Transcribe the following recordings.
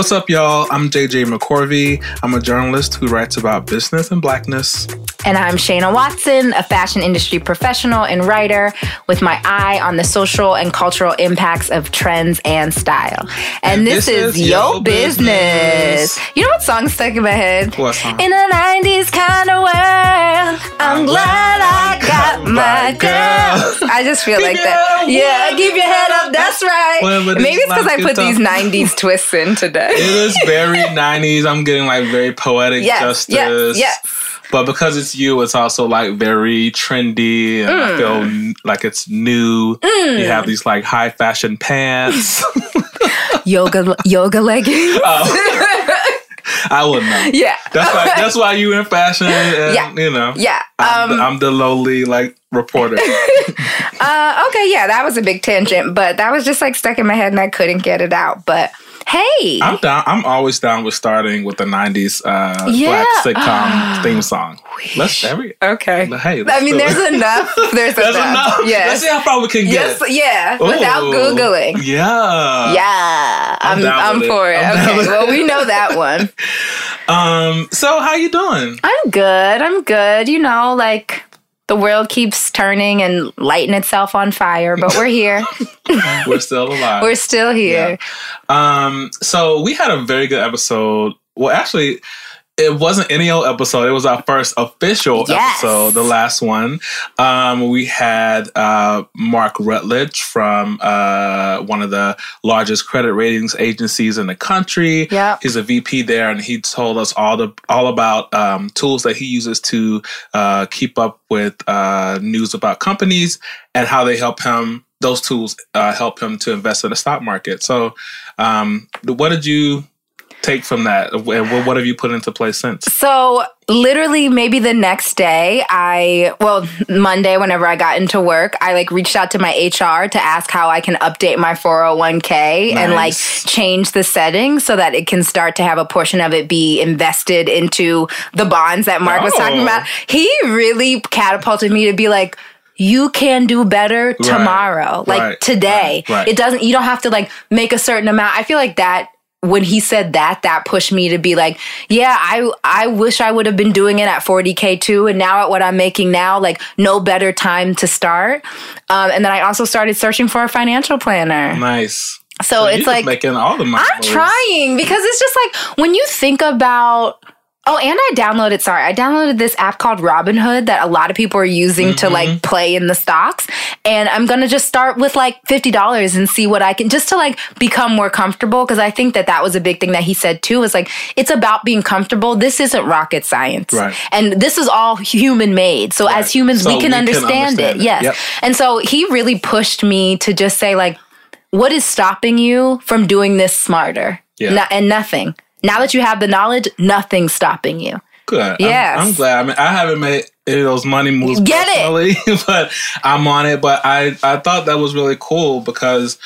What's up, y'all? I'm JJ McCorvey. I'm a journalist who writes about business and blackness. And I'm Shayna Watson, a fashion industry professional and writer with my eye on the social and cultural impacts of trends and style. And, And this, this is, is Yo business. Business. You know what song stuck in my head? What song? In a 90s kind of world, I'm, glad I got my girl. I just feel like that. your Yeah, keep your head up. That's right. Well, Maybe it's because I put these up. 90s twists in today. It is very 90s. I'm getting like very poetic Yes, justice. yes, yes. But because it's you, it's also like very trendy and I Mm. feel like it's new. You have these like high fashion pants. yoga yoga leggings. Oh. I wouldn't know. Yeah. That's why that's why you in fashion and Yeah. you know. Yeah. I'm, Um, the, I'm the lowly like reporter. Uh, okay, yeah, that was a big tangent, but that was just like stuck in my head and I couldn't get it out. But hey, I'm down. I'm always down with starting with the '90s uh, Yeah. black sitcom theme song. Let's every. okay. Hey, I let's mean, there's it. enough. There's, There's enough. enough. Let's Yes. see how far we can get. Yes. Yeah. Without googling. Yeah. Yeah, I'm I'm, down I'm, with it. for it. I'm okay, well, it. we know that one. Um. So how you doing? I'm good. I'm good. You know, like the world keeps turning and lighting itself on fire, but we're here. We're still alive. we're still here. Um, so we had a very good episode. Well, actually, it wasn't any old episode. It was our first official Yes. episode, the last one. Um, we had uh, Mark Rutledge from uh, one of the largest credit ratings agencies in the country. Yep. He's a VP there, and he told us all the all about um, tools that he uses to uh, keep up with uh, news about companies and how they help him. Those tools uh, help him to invest in the stock market. So, um, what did you take from that? And what have you put into place since? So literally maybe the next day I well Monday whenever I got into work I like reached out to my HR to ask how I can update my 401k and like change the settings so that it can start to have a portion of it be invested into the bonds that Mark was talking Oh. about. He really catapulted me to be like you can do better tomorrow, like right, today. right, right. It doesn't, you don't have to like make a certain amount. I feel like that when he said that, that pushed me to be like, yeah, I I wish I would have been doing it at 40k too, and now at what I'm making now, like no better time to start. Um, and then I also started searching for a financial planner. Nice. So, you're it's like making all the money. I'm trying because it's just like when you think about. Oh, and I downloaded, sorry, I downloaded this app called Robinhood that a lot of people are using to Mm-hmm. like play in the stocks. And I'm going to just start with like $50 and see what I can, just to like become more comfortable. Cause I think that that was a big thing that he said too is like, it's about being comfortable. This isn't rocket science. Right. And this is all human made. So Right. as humans, So we can we can understand, understand it. it. Yes. Yep. And so he really pushed me to just say like, what is stopping you from doing this smarter? Yeah. No- and nothing. Now that you have the knowledge, nothing's stopping you. Good. I'm- I'm, glad. I mean, I haven't made any of those money moves Get it. personally, but I'm on it. But I, I thought that was really cool because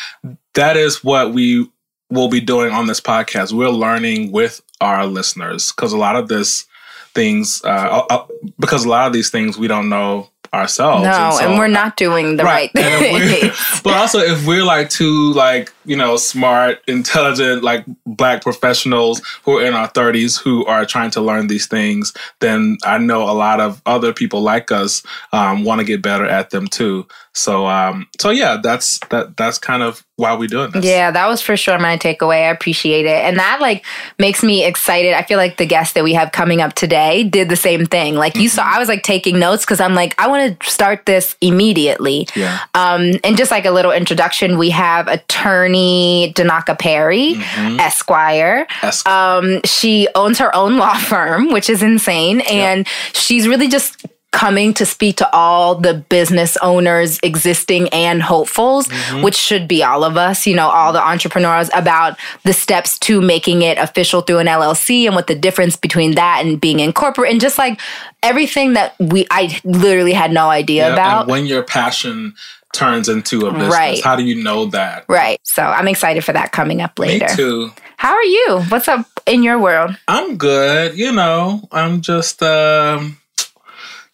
that is what we will be doing on this podcast. We're learning with our listeners because a lot of this things, uh, uh, because a lot of these things we don't know ourselves. no, and, so- we're not doing the right, And thing. but also, if we're like two, like you know, smart, intelligent, like black professionals who are in our thirties who are trying to learn these things, then I know a lot of other people like us um, want to get better at them too. So um, so yeah, that's that that's kind of why we're doing this. Yeah, that was for sure my takeaway. I appreciate it. And that like makes me excited. I feel like the guest that we have coming up today did the same thing. Like you saw I was like taking notes because I'm like, I want to start this immediately. Yeah. Um, and just like a little introduction, we have attorney Denaka Perry, Esquire. Es- Um, she owns her own law firm, which is insane. And she's really just coming to speak to all the business owners, existing and hopefuls, which should be all of us, you know, all the entrepreneurs about the steps to making it official through an LLC and what the difference between that and being in corporate and just like everything that we, I literally had no idea Yeah, about. and when your passion turns into a business, Right. how do you know that? right. So I'm excited for that coming up later. Me too. How are you? What's up in your world? I'm good. You know, I'm just um,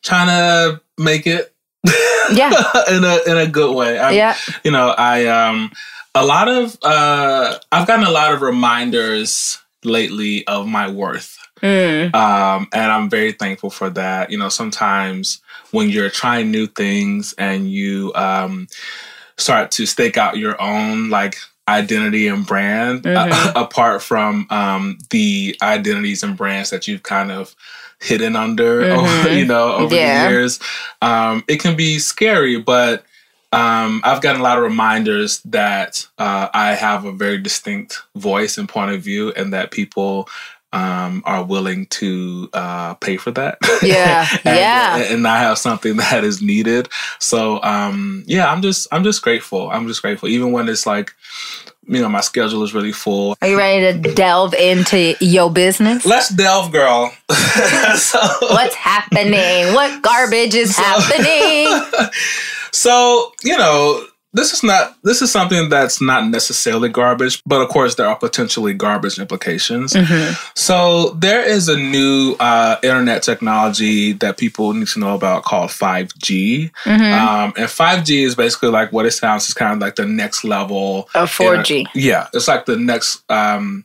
trying to make it. Yeah. in a in a good way. I'm, Yeah. You know, I um a lot of uh I've gotten a lot of reminders lately of my worth. Mm. Um, and I'm very thankful for that. You know, sometimes when you're trying new things and you um, start to stake out your own like identity and brand uh, apart from um, the identities and brands that you've kind of hidden under, over, you know, over Yeah. the years, um, it can be scary. But um, I've gotten a lot of reminders that uh, I have a very distinct voice and point of view, and that people um, are willing to uh, pay for that. Yeah, and, yeah. and not have something that is needed. So um, yeah, I'm just I'm just grateful. I'm just grateful, even when it's like, you know, my schedule is really full. Are you ready to delve into your business? Let's delve, girl. so, What's happening? What garbage is happening? so you know this is not this is something that's not necessarily garbage but of course there are potentially garbage implications. So there is a new uh, internet technology that people need to know about called 5g um, and 5g is basically like what it sounds is kind of like the next level Of 4G. yeah it's like the next um,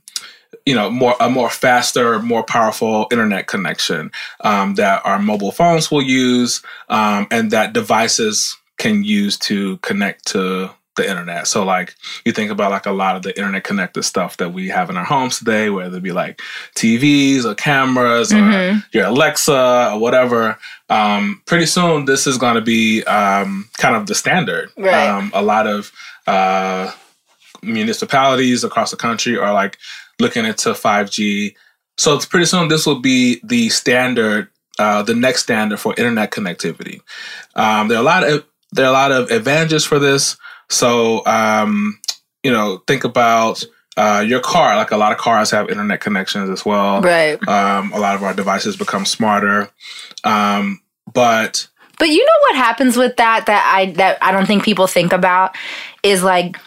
you know more a more faster more powerful internet connection um, that our mobile phones will use um, and that devices can use to connect to the internet so like you think about like a lot of the internet connected stuff that we have in our homes today whether it be like tvs or cameras or your alexa or whatever um, pretty soon this is going to be um, kind of the standard Right. um, a lot of uh, municipalities across the country are like looking into 5G. So it's pretty soon this will be the standard, uh, the next standard for internet connectivity. Um, there are a lot of there are a lot of advantages for this. So um, you know, think about uh, your car. Like a lot of cars have internet connections as well. Right. Um, a lot of our devices become smarter. Um, but But you know what happens with that that I that I don't think people think about is like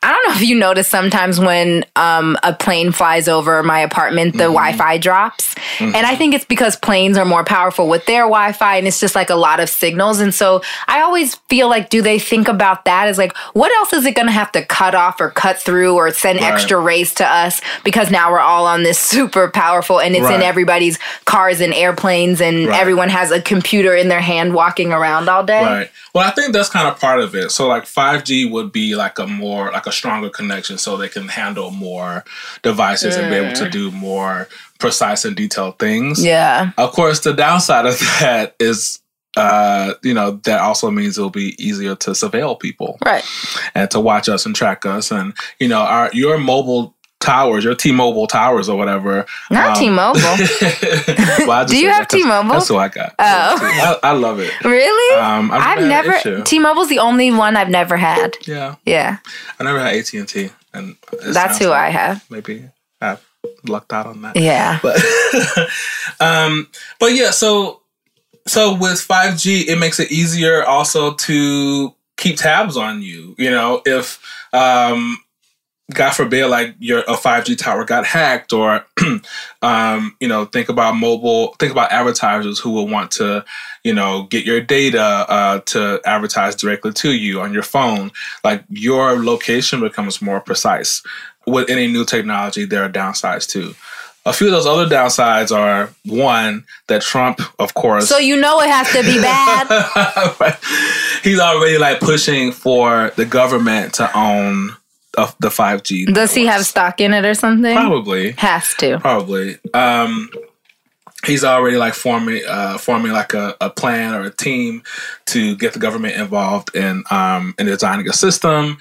I don't know if you notice sometimes when um, a plane flies over my apartment, the Wi-Fi drops, and I think it's because planes are more powerful with their Wi-Fi, and it's just like a lot of signals. And so I always feel like, do they think about that as like, what else is it going to have to cut off or cut through or send Right. extra rays to us because now we're all on this super powerful, and it's in everybody's cars and airplanes, and Right. everyone has a computer in their hand walking around all day. Right. Well, I think that's kind of part of it. So, like 5G would be like a more, like a stronger connection so they can handle more devices and be able to do more precise and detailed things. Yeah. Of course, the downside of that is, uh, you know, that also means it'll be easier to surveil people Right. and to watch us and track us. And, you know, our your mobile towers, your T-Mobile towers or whatever. Not um, T-Mobile. well, Do you have T-Mobile? That's what I got. Oh. I, I love it. Really? Um, I've I've never had never. issue. T-Mobile's the only one I've never had. Yeah, Yeah, I never had AT and T, and that's who I have. Maybe I've lucked out on that. Yeah. But um, but yeah, so so with five G, it makes it easier also to keep tabs on you. You know, if um, God forbid, like your a five G tower got hacked, or um, you know, think about mobile, think about advertisers who will want to, you know, get your data uh, to advertise directly to you on your phone. Like your location becomes more precise. With any new technology, there are downsides too. a few of those other downsides are one that Trump, of course, So you know it has to be bad. he's already like pushing for the government to own uh, the five G. Does he have stock in it or something? Probably. Has to. Probably. Um, he's already like forming uh, forming like a, a plan or a team to get the government involved in um, in designing a system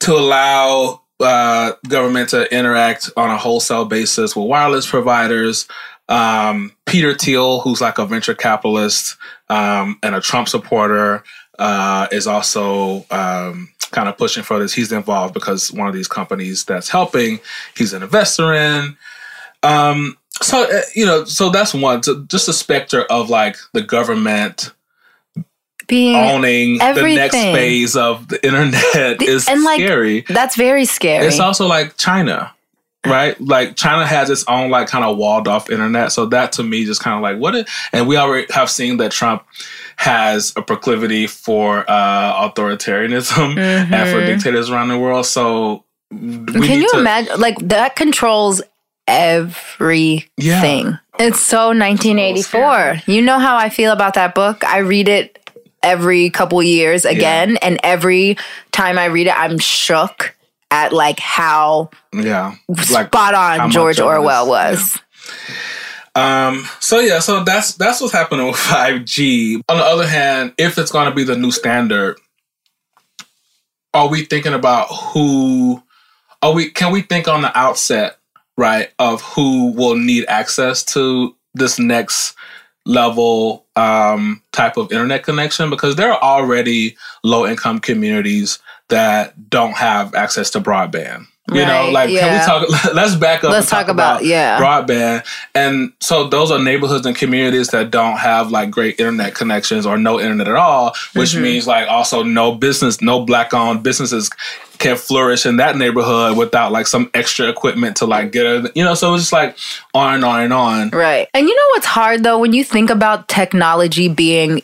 to allow uh, government to interact on a wholesale basis with wireless providers. Um, Peter Thiel, who's like a venture capitalist um, and a Trump supporter, uh, is also um, kind of pushing for this. He's involved because one of these companies that's helping, he's an investor in. Um, so uh, you know, so that's one. So just a specter of like the government Being owning the next phase of the internet is and like scary. that's very scary. It's also like China, right? Like China has its own like kind of walled off internet. So that to me just kind of like what it, and we already have seen that Trump has a proclivity for uh authoritarianism and for dictators around the world. So we Mm-hmm. Can need you to- imagine? Like that controls everything. Yeah. It's so 1984. you know how I feel about that book. I read it every couple years again, and every time I read it, I'm shook at like how Yeah. spot on much George Orwell is- was. Um, so yeah, so that's that's what's happening with 5G. On the other hand, if it's gonna be the new standard, are we thinking about who are we can we think on the outset, right, of who will need access to this next level um type of internet connection? Because there are already low income communities that don't have access to broadband. You know, like yeah. can we talk let's back up Let's and talk about- yeah. broadband. And so those are neighborhoods and communities that don't have like great internet connections or no internet at all, which Mm-hmm. means like also no business, no black owned businesses can flourish in that neighborhood without like some extra equipment to like get it. You know, so it's just like on and on and on. Right. And you know what's hard though when you think about technology being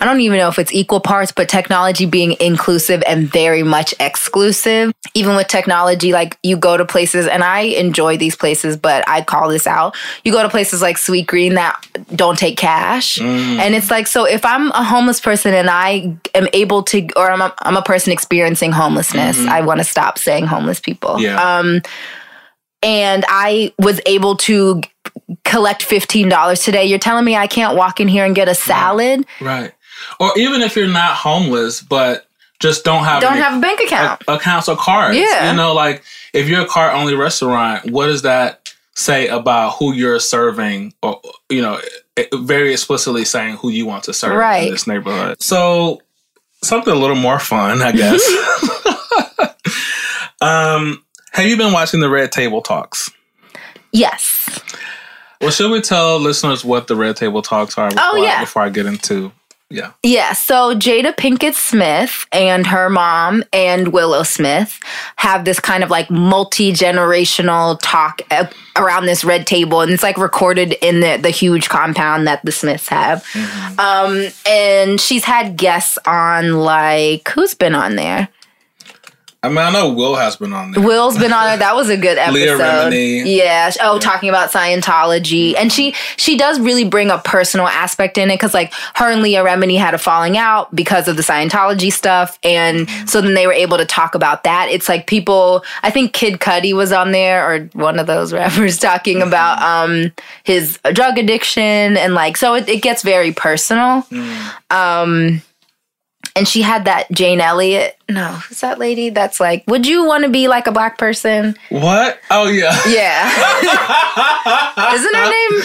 I don't even know if it's equal parts, but technology being inclusive and very much exclusive. Even with technology, like you go to places, and I enjoy these places, but I call this out. You go to places like Sweet Green that don't take cash. And it's like, so if I'm a homeless person and I am able to, or I'm a, I'm a person experiencing homelessness, I want to stop saying homeless people Yeah. Um, and I was able to collect $15 today. You're telling me I can't walk in here and get a salad? right. Or even if you're not homeless, but just don't have Don't have a bank account. a- accounts or cards. Yeah. You know, like if you're a card only restaurant, what does that say about who you're serving or you know, very explicitly saying who you want to serve Right. in this neighborhood. So something a little more fun, I guess. um have you been watching the Red Table Talks? Yes. Well, should we tell listeners what the Red Table Talks are before, Oh, yeah. I, before I get into yeah. Yeah, so Jada Pinkett Smith and her mom and Willow Smith have this kind of like multi generational talk around this red table, and it's like recorded in the the huge compound that the Smiths have. Um, and she's had guests on like who's been on there? I mean, I know Will has been on there. Will's been on it. That was a good episode. Leah Remini. Yeah. Oh, talking about Scientology, and she she does really bring a personal aspect in it because like her and Leah Remini had a falling out because of the Scientology stuff, and so then they were able to talk about that. It's like people. I think Kid Cudi was on there or one of those rappers talking about um his drug addiction and like so it, it gets very personal. Um. And she had that Jane Elliott. No, who's that lady? That's like, would you want to be like a black person? What? Oh yeah. Yeah. Isn't her name?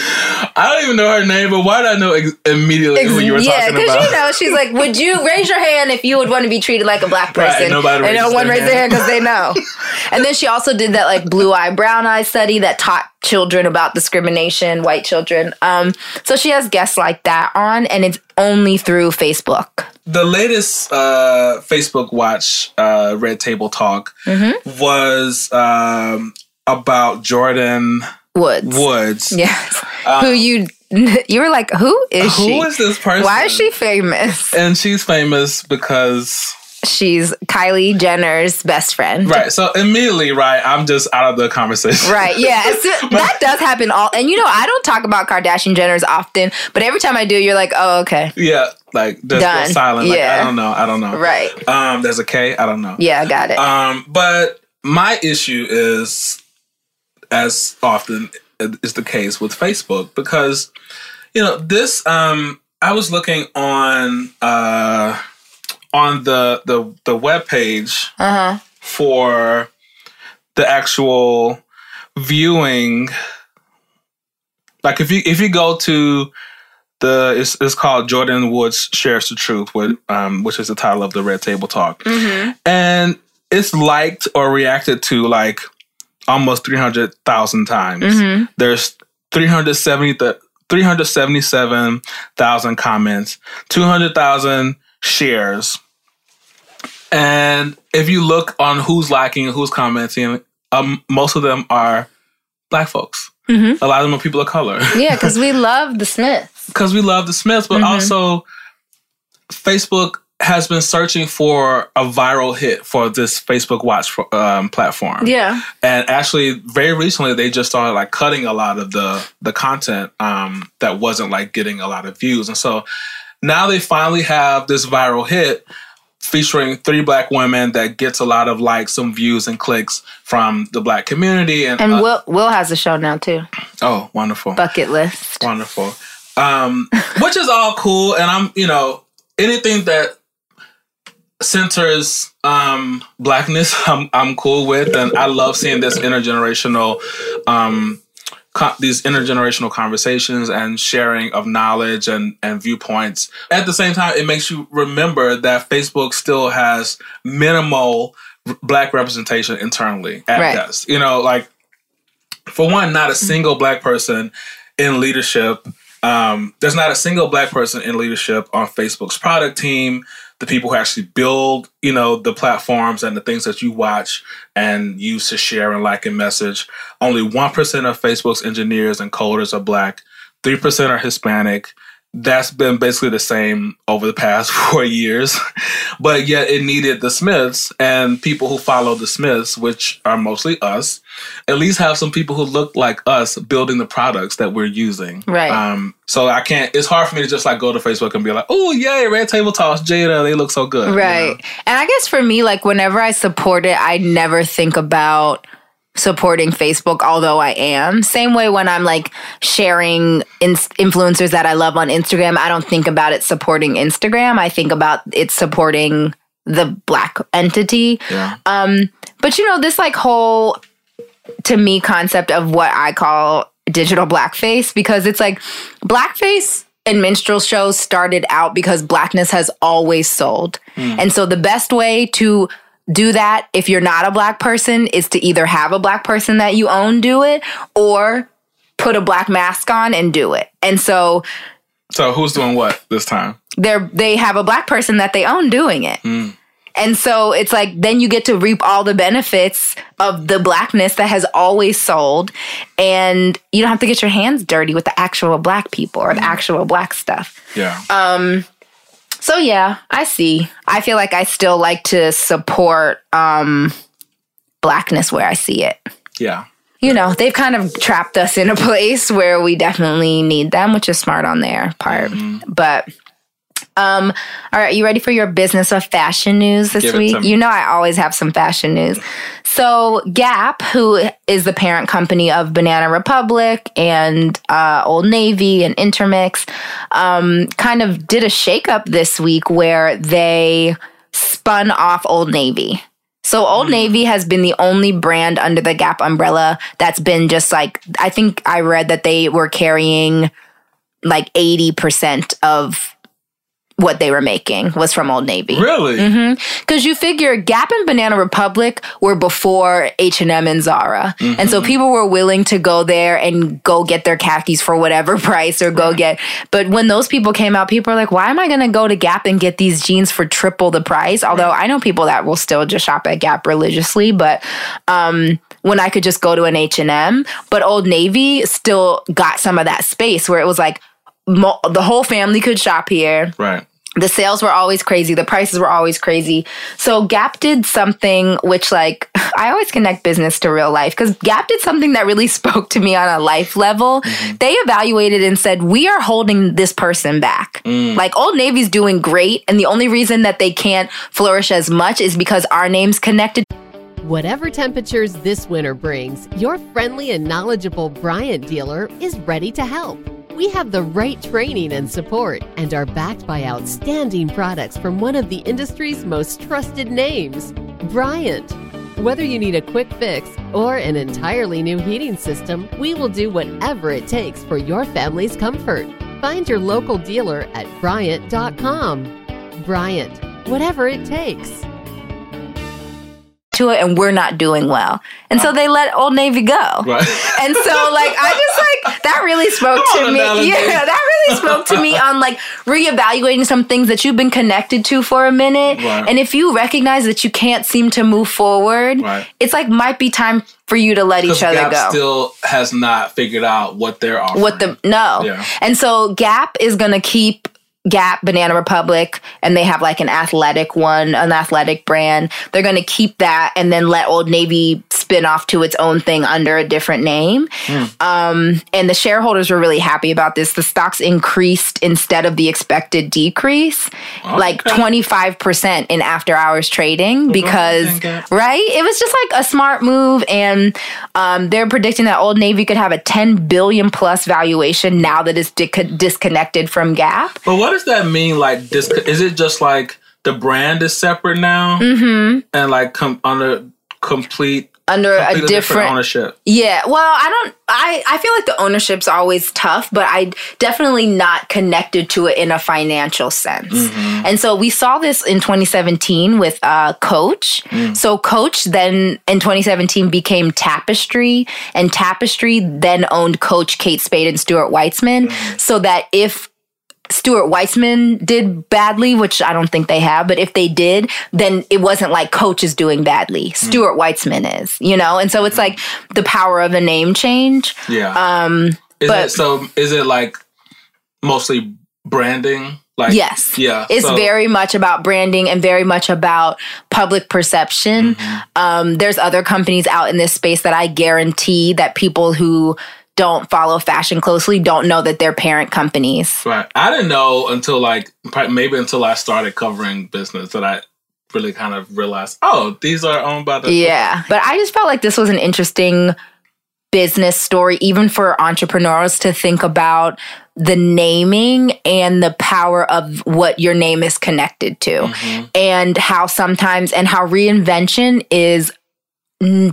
I don't even know her name, but why did I know ex- immediately who you were yeah, talking about? Yeah, because you know, she's like, would you raise your hand if you would want to be treated like a black Right, person? nobody and no one raised their hand hand. because they know. and then she also did that like blue eye, brown eye study that taught children about discrimination, white children. Um, so she has guests like that on, and it's only through Facebook. The latest uh, Facebook Watch uh, Red Table Talk Mm-hmm. was um, about Jordyn Woods. Woods. Yes. who you you were like, who is she? Who is this person? Why is she famous? And she's famous because she's Kylie Jenner's best friend. Right. So immediately, right, I'm just out of the conversation. Right. Yeah. it's- that does happen all. And you know, I don't talk about Kardashian Jenners often, but every time I do, you're like, oh, okay. Yeah. Like just Done. silent. Like, Yeah. I don't know. I don't know. Right. Um, there's a K. I don't know. Yeah, I got it. Um, but my issue is, as often is the case with Facebook, because you know this. Um, I was looking on uh, on the the the web page Uh huh. for the actual viewing. Like if you if you go to the it's, it's called Jordyn Woods shares the truth, with, um, which is the title of the Red Table Talk, and it's liked or reacted to like almost three hundred thousand times. There's three hundred seventy the. 377,000 comments, 200,000 shares. And if you look on who's liking and who's commenting, um, most of them are black folks. Mhm. A lot of them are people of color Yeah, because we love the Smiths. because we love the Smiths, but also Facebook has been searching for a viral hit for this Facebook Watch um, platform. Yeah. And actually, very recently, they just started like cutting a lot of the the content um, that wasn't like getting a lot of views, and so now they finally have this viral hit featuring three black women that gets a lot of likes and views and clicks from the black community. And, And uh, Will Will has a show now too. oh, wonderful, Bucket list. wonderful, um, which is all cool. And I'm, you know, anything that centers um blackness I'm I'm cool with and I love seeing this intergenerational um co- these intergenerational conversations and sharing of knowledge and and viewpoints at the same time it makes you remember that Facebook still has minimal black representation internally at Right. best you know like for one not a single black person in leadership um, there's not a single black person in leadership on Facebook's product team. The people who actually build, you know, the platforms and the things that you watch and use to share and like and message. Only one percent of Facebook's engineers and coders are black. Three percent are Hispanic. That's been basically the same over the past four years, but yet it needed the Smiths and people who follow the Smiths, which are mostly us, at least have some people who look like us building the products that we're using. Right. Um, so I can't. It's hard for me to just like go to Facebook and be like, "Oh yay, Red Table Talks, Jada, they look so good." you Right. know? And I guess for me, like whenever I support it, I never think about supporting Facebook, although I am. Same way when I'm like sharing in- influencers that I love on Instagram, I don't think about it supporting Instagram. I think about it supporting the black entity. Yeah. Um, but you know, this like whole to me concept of what I call digital blackface because it's like blackface and minstrel shows started out because blackness has always sold. And so the best way to do that if you're not a black person is to either have a black person that you own do it or put a black mask on and do it. And so So who's doing what this time? they're they have a black person that they own doing it. And so it's like then you get to reap all the benefits of the blackness that has always sold and you don't have to get your hands dirty with the actual black people or the actual black stuff. Yeah. Uh, So yeah, I see. I feel like I still like to support um blackness where I see it. yeah. You know, they've kind of trapped us in a place where we definitely need them, which is smart on their part. But um all right, you ready for your business of fashion news this Give week? You know I always have some fashion news. So Gap, who is the parent company of Banana Republic and uh, Old Navy and Intermix, um, kind of did a shakeup this week where they spun off Old Navy. So Old Navy has been the only brand under the Gap umbrella that's been just like I think I read that they were carrying like 80% of what they were making was from Old Navy. Really? Because you figure Gap and Banana Republic were before H&M and Zara. And so people were willing to go there and go get their khakis for whatever price or go get. But when those people came out, people were like, why am I going to go to Gap and get these jeans for triple the price? Although I know people that will still just shop at Gap religiously, but um, when I could just go to an H&M, but Old Navy still got some of that space where it was like, mo- the whole family could shop here. Right. the sales were always crazy. The prices were always crazy. So gap did something which like i always connect business to real life because gap did something that really spoke to me on a life level. Mm-hmm. They evaluated and said we are holding this person back. Mm. Like old navy's doing great and the only reason that they can't flourish as much is because our name's connected. Whatever temperatures this winter brings, your friendly and knowledgeable Bryant dealer is ready to help. We have the right training and support and are backed by outstanding products from one of the industry's most trusted names, Bryant. Whether you need a quick fix or an entirely new heating system, we will do whatever it takes for your family's comfort. Find your local dealer at Bryant.com. Bryant, whatever it takes. To it and we're not doing well and so they let old navy go Right. and so like i just like that really spoke Come to me Analogy. yeah that really spoke to me on like reevaluating some things that you've been connected to for a minute Right. and if you recognize that you can't seem to move forward Right. it's like might be time for you to let each other Gap go still has not figured out what they're offering. what the no Yeah. and so gap is gonna keep gap banana republic and they have like an athletic one an athletic brand. They're gonna keep that and then let old navy spin off to its own thing under a different name. Um, and the shareholders were really happy about this. The stocks increased instead of the expected decrease like 25% in after hours trading because right? It was just like a smart move and um, they're predicting that old navy could have a 10 billion plus valuation now that it's di- disconnected from gap. But what does that mean? Like, dis- is it just like the brand is separate now, mm-hmm. and like com- under complete, under a different, ownership? yeah well i don't i i feel like the ownership's always tough but i definitely not connected to it in a financial sense and so we saw this in 2017 with uh coach so coach then in 2017 became tapestry and tapestry then owned coach kate spade and stuart weitzman so that if Stuart Weitzman did badly, which I don't think they have, but if they did, then it wasn't like Coach is doing badly. Stuart Weitzman is, you know? And so it's like the power of a name change. Yeah. Um, is but- it so? Is it like mostly branding? Like, yes. Yeah. It's so- very much about branding and very much about public perception. Mm-hmm. Um, there's other companies out in this space that I guarantee that people who don't follow fashion closely don't know that they're parent companies. Right. I didn't know until like maybe until I started covering business that I really kind of realized. Oh, these are owned by the. Yeah. But I just felt like this was an interesting business story, even for entrepreneurs to think about the naming and the power of what your name is connected to, Mm-hmm. and how sometimes and how reinvention is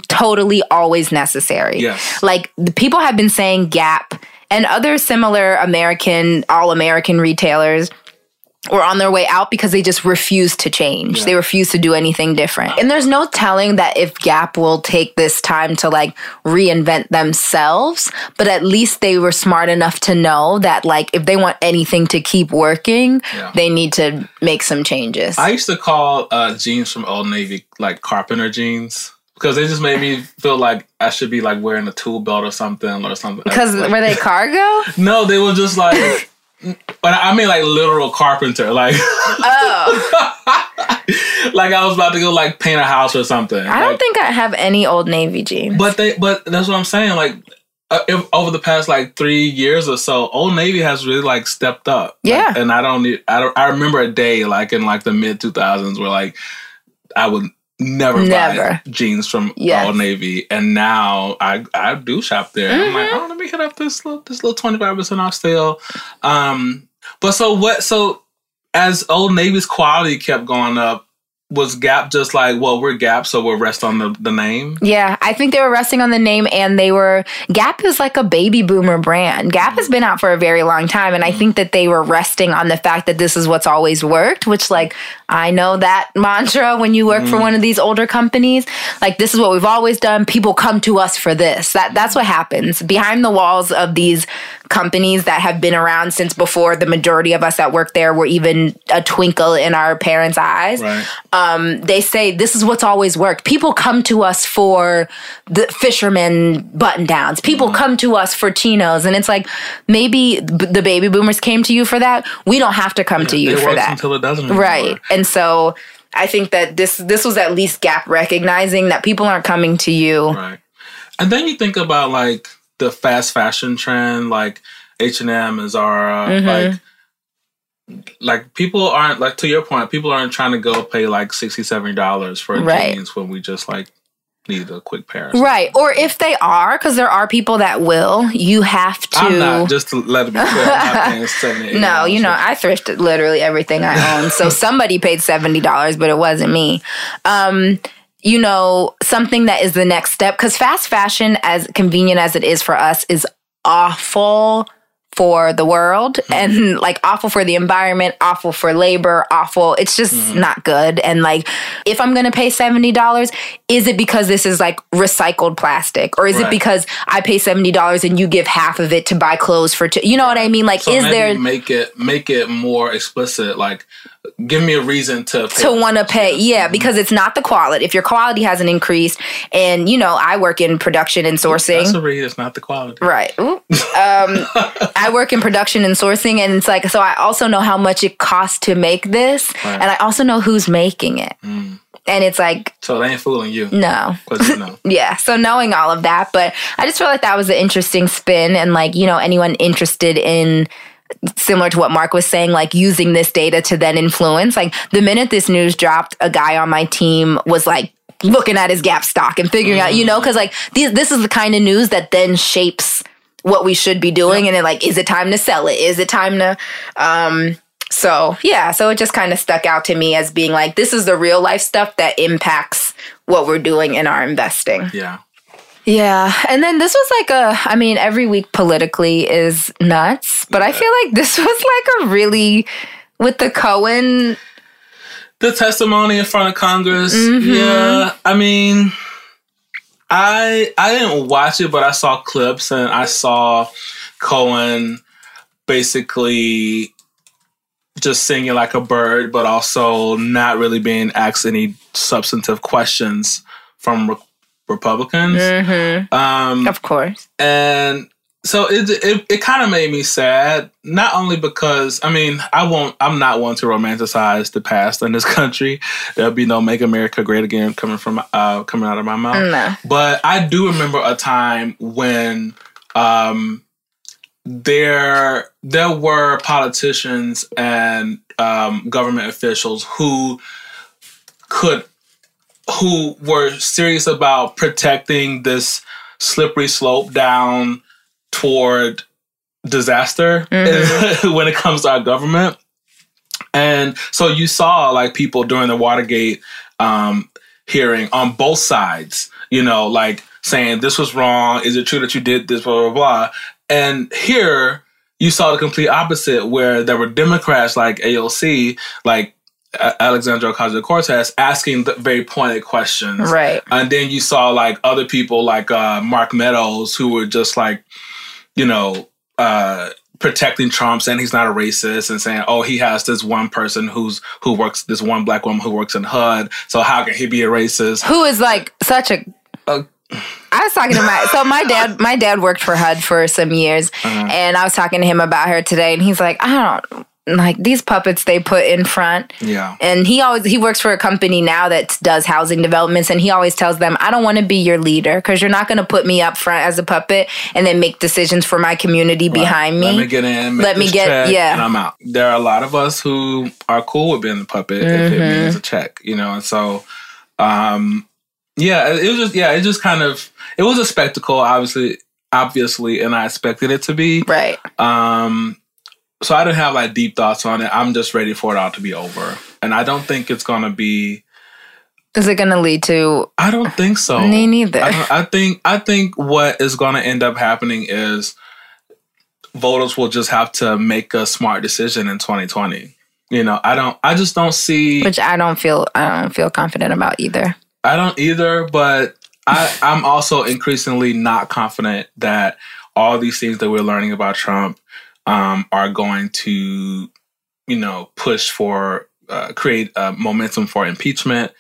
totally always necessary. Yes. Like the people have been saying Gap and other similar American, all American retailers were on their way out because they just refused to change. Yeah. They refused to do anything different. And there's no telling that if Gap will take this time to like reinvent themselves, but at least they were smart enough to know that like if they want anything to keep working, Yeah. they need to make some changes. I used to call uh, jeans from Old Navy like carpenter jeans because they just made me feel like I should be like wearing a tool belt or something or something. because Like- were they cargo? no, they were just like. But I mean, like literal carpenter, like Oh, like I was about to go like paint a house or something. I don't Like, think I have any old Navy jeans. But they, but that's what I'm saying. Like uh, if, over the past like three years or so, Old Navy has really like stepped up. Like, Yeah. and I don't need. I don't. I remember a day like in like the mid 2000s where like I would never, buy Never. jeans from Yes. Old Navy, and now I I do shop there. I'm like, Mhm. oh, let me hit up this little this little 25 percent off sale. Um, but so what? So as Old Navy's quality kept going up. Was Gap just like, well, we're Gap, so we'll rest on the, the name? Yeah, I think they were resting on the name and they were Gap is like a baby boomer brand. Gap has been out for a very long time and I think that they were resting on the fact that this is what's always worked, which like I know that mantra when you work for one of these older companies, like this is what we've always done. People come to us for this. That that's what happens. Behind the walls of these companies that have been around since before the majority of us that work there were even a twinkle in our parents' eyes Right. um, they say this is what's always worked. People come to us for the fisherman button downs. People Mm-hmm. come to us for chinos, and it's like maybe b- the baby boomers came to you for that. We don't have to come to you it for works that, until it doesn't. anymore. right? And so I think that this this was at least Gap recognizing that people aren't coming to you. Right. And then you think about like the fast fashion trend, like H and M and Zara, Mm-hmm. like like people aren't like to your point, people aren't trying to go pay like 60 dollars for Right. jeans when we just like need a quick pair. Right. Or if they are, because there are people that will, you have to. I'm not just to let it be clear. I'm not paying seventy. No, you know, I thrifted literally everything I own. So somebody paid $70, but it wasn't me. Um, you know, something that is the next step, because fast fashion, as convenient as it is for us, is awful for the world mm-hmm. and like awful for the environment, awful for labor, awful. It's just mm-hmm. not good. And like, if I'm going to pay $70, is it because this is like recycled plastic or is it because I pay $70 and you give half of it to buy clothes for, two? you know what I mean? Like, So is there make it make it more explicit? Like, give me a reason to pay to want to pay yeah because it's not the quality if your quality hasn't increased and you know i work in production and sourcing That's a read. It's not the quality. right um, i work in production and sourcing and it's like so i also know how much it costs to make this Right. and i also know who's making it Mm. and it's like So they ain't fooling you. no you know. yeah so knowing all of that but i just feel like that was an interesting spin and like you know anyone interested in similar to what mark was saying like using this data to then influence. Like the minute this news dropped a guy on my team was like looking at his gap stock and figuring out you know because like these, this is the kind of news that then shapes what we should be doing. And then like is it time to sell it? Is it time to um so yeah. So it just kind of stuck out to me as being like this is the real life stuff that impacts what we're doing in our investing. Yeah. Yeah. And then this was like a, I mean, every week politically is nuts, but I feel like this was like a really, with the Cohen, the testimony in front of Congress. Mm-hmm. Yeah, I mean, I I didn't watch it, but I saw clips and I saw Cohen basically just singing like a bird, but also not really being asked any substantive questions from re- Republicans. Um, of course. and so it it, it kind of made me sad not only because i mean i won't i'm not one to romanticize the past in this country there'll be no make america great again coming from uh coming out of my mouth No. but i do remember a time when um there there were politicians and um government officials who could who were serious about protecting this slippery slope down toward disaster when it comes to our government. And so you saw like people during the Watergate um, hearing on both sides, you know, like saying this was wrong. Is it true that you did this? Blah, blah, blah. And here you saw the complete opposite where there were Democrats like AOC, like Alexandra Ocasio Cortez, asking the very pointed questions. Right. And then you saw like other people like uh, Mark Meadows who were just like, you know, uh, protecting Trump, saying he's not a racist, and saying, oh, he has this one person who's who works, this one black woman who works in HUD, so how can he be a racist? Who is like such a, Uh, was talking to my, so my dad, my dad worked for HUD for some years Uh-huh. and I was talking to him about her today and he's like, I don't, like these puppets they put in front Yeah. and he always he works for a company now that does housing developments and he always tells them i don't want to be your leader because you're not going to put me up front as a puppet and then make decisions for my community behind me Let me get in. Let me get- yeah. and I'm out. There are a lot of us who are cool with being the puppet if it Mm-hmm. means a check, you know. And so, um, yeah, it, it was just yeah, it just kind of it was a spectacle, obviously, obviously, and I expected it to be. right Um, so I didn't have like deep thoughts on it. I'm just ready for it all to be over, and I don't think it's gonna be. is it going to lead to I don't think so. Me neither. I, I think I think what is going to end up happening is voters will just have to make a smart decision in 2020. You know, I don't. I just don't see. which i don't feel i don't feel confident about either I don't either, but I, I'm also increasingly not confident that all these things that we're learning about Trump um, are going to, you know, push for uh, create uh, momentum for impeachment.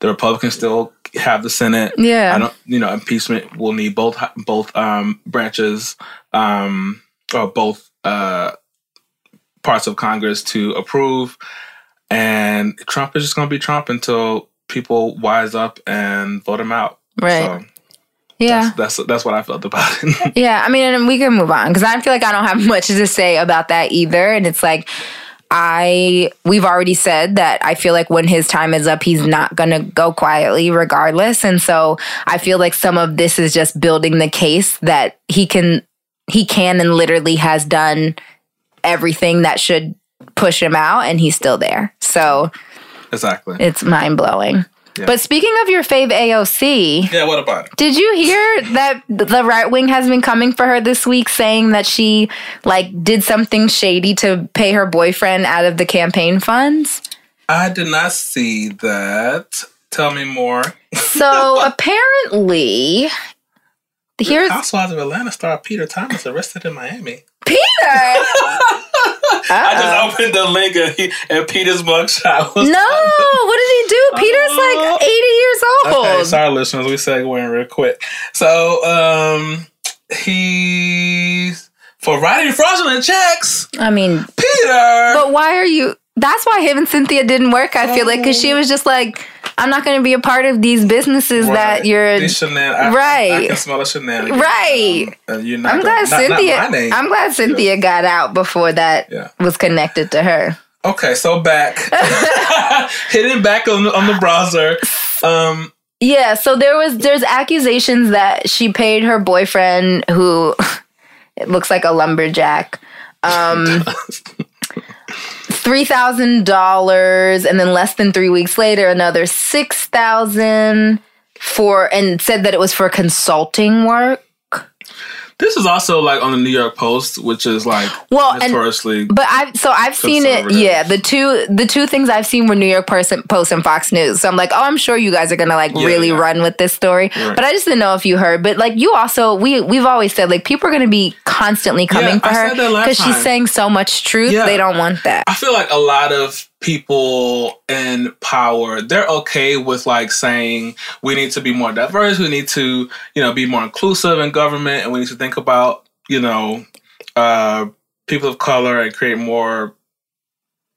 The Republicans still have the Senate. Yeah. I don't, you know, impeachment will need both both um, branches um, or both uh, parts of Congress to approve. And Trump is just going to be Trump until people wise up and vote him out. Right. So yeah. that's, that's that's what I felt about it. Yeah, I mean, and we can move on because I feel like I don't have much to say about that either. And it's like, I, we've already said that I feel like when his time is up, he's not going to go quietly regardless. And so I feel like some of this is just building the case that he can, he can and literally has done everything that should push him out and he's still there. So exactly. it's mind blowing. Yeah. But speaking of your fave AOC, yeah. What about it? did you hear that the right wing has been coming for her this week saying that she like did something shady to pay her boyfriend out of the campaign funds? I did not see that. Tell me more. So apparently here's Housewives of Atlanta star Peter Thomas arrested in Miami. Peter. I just opened the link and, he, and Peter's mugshot was. No, what did he do? Peter's like 80 years old. Okay, sorry, listeners. We segueing real quick. So, um, he's for writing fraudulent checks. I mean, Peter. but why are you that's why him and Cynthia didn't work, I feel like, because she was just like, I'm not going to be a part of these businesses that you're. These shenan- I, Right. I, can smell a shenanigans. Right. And you're not I'm gonna- glad not- Cynthia. my name. I'm glad Cynthia got out before that Yeah. was connected to her. Okay, so back, hitting back on the, on the browser. Um, Yeah, so there was there's accusations that she paid her boyfriend who it looks like a lumberjack um three thousand dollars and then less than three weeks later another six thousand for and said that it was for consulting work. This is also like on the New York Post, which is like Well, and- notoriously. But I've so I've seen it. Yeah, the two the two things I've seen were New York Person, Post and Fox News. So I'm like, oh, I'm sure you guys are gonna like Yeah, really yeah. run with this story. Right. But I just didn't know if you heard. But like you also we we've always said like people are gonna be constantly coming Yeah, for I her said that last because she's saying so much truth. They don't want that. I feel like a lot of people in power, they're okay with like saying we need to be more diverse, we need to, you know, be more inclusive in government, and we need to think about, you know, uh, people of color and create more,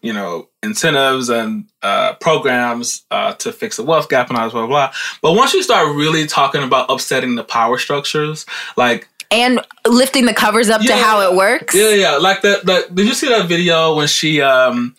you know, incentives and uh, programs uh, to fix the wealth gap and all this blah, blah blah. But once you start really talking about upsetting the power structures, like And lifting the covers up to how it works. yeah, yeah. Like that. That. Did you see that video when she um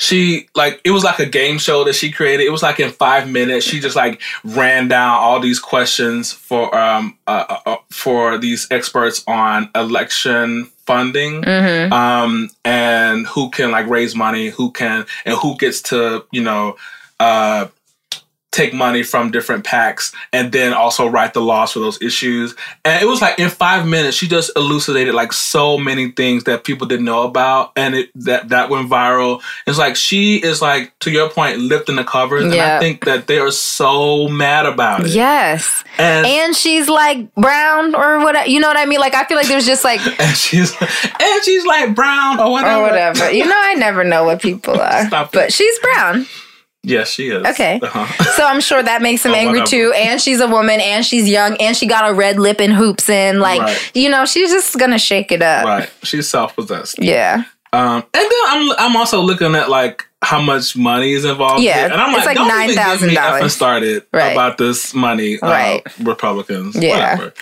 she like it was like a game show that she created. It was like in five minutes. She just like ran down all these questions for um uh, uh, uh, for these experts on election funding Mm-hmm. um and who can like raise money who can and who gets to you know uh take money from different PACs and then also write the laws for those issues. And it was like in five minutes, she just elucidated like so many things that people didn't know about, and it that that went viral. It's like she is like to your point, lifting the covers, and Yeah. I think that they are so mad about it. Yes. And, And she's like brown or whatever. You know what I mean? Like I feel like there's just like and she's and she's like brown or whatever. or whatever. You know, I never know what people are. But she's brown. Yes, she is. Okay. Uh-huh. So I'm sure that makes him Oh, angry whatever. too. And she's a woman and she's young and she got a red lip and hoops in. Like, Right. you know, she's just gonna shake it up. right. She's self possessed. Yeah. Um, and then I'm I'm also looking at like how much money is involved. Yeah, here. and I'm it's like, like don't even get me $9,000. started Right. about this money, uh, Right. Republicans. Yeah. whatever.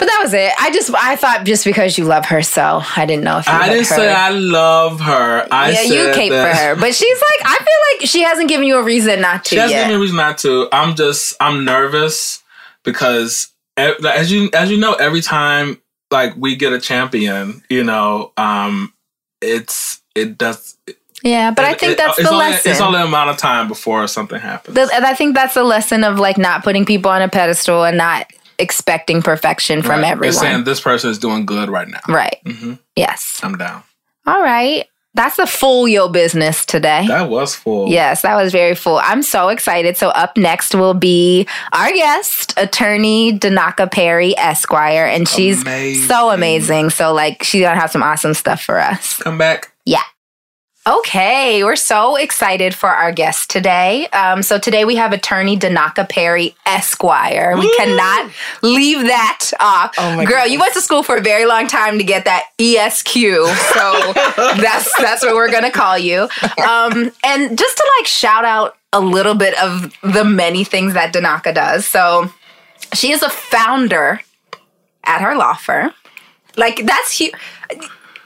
But that was it. I just I thought just because you love her so I didn't know if you I didn't heard. say I love her. I yeah, you cape that for her. But she's like I feel like she hasn't given you a reason not to She hasn't yet. given me a reason not to. I'm just I'm nervous because as you as you know, every time like we get a champion, you know, um, it's it does. yeah, but I think it- that's it's the only, lesson. It's only a amount of time before something happens. The- and I think that's the lesson of like not putting people on a pedestal and not expecting perfection from Right. everyone. It's saying this person is doing good right now. right. hmm Yes. I'm down. All right. That's a full yo business today. That was full. Yes, that was very full. I'm so excited. So up next will be our guest, attorney Denaka Perry Esquire, and she's Amazing. so amazing. So like she's gonna have some awesome stuff for us. Come back. Yeah. Okay, we're so excited for our guest today. Um, so today we have attorney Denaka Perry Esquire. We cannot leave that off. Oh my Girl, you went to school for a very long time to get that ESQ, so that's that's what we're gonna call you. Um, and just to like shout out a little bit of the many things that Denaka does. So she is a founder at her law firm. Like that's huge.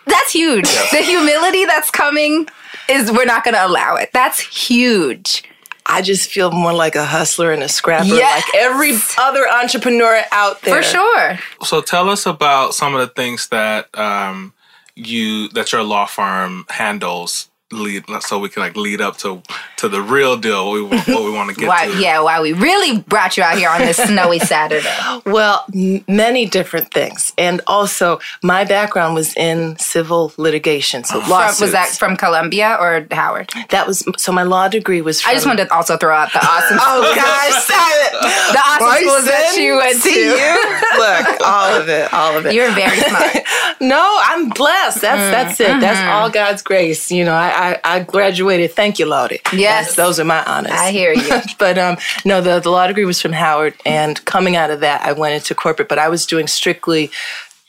That's huge. The humility that's coming is we're not going to allow it. That's huge. I just feel more like a hustler and a scrapper, Yes. like every other entrepreneur out there. For sure. So tell us about some of the things that um, you that your law firm handles. Lead so we can like lead up to to the real deal. What we, what we want to get Why, to. yeah, why we really brought you out here on this snowy Saturday. Well, m- many different things, and also my background was in civil litigation, so From, lawsuits. was that from Columbia or Howard? that was so? My law degree was. From, I just wanted to also throw out the awesome Oh schools. gosh! The awesome schools that Bryson, you went to you. look all of it all of it you're very smart. No, I'm blessed. That's Mm, that's it. That's mm-hmm. all God's grace. You know, I I, I graduated. Thank you, Lottie. Yes. That's- those are my honors. I hear you. but um, no, the the law degree was from Howard, and coming out of that, I went into corporate. But I was doing strictly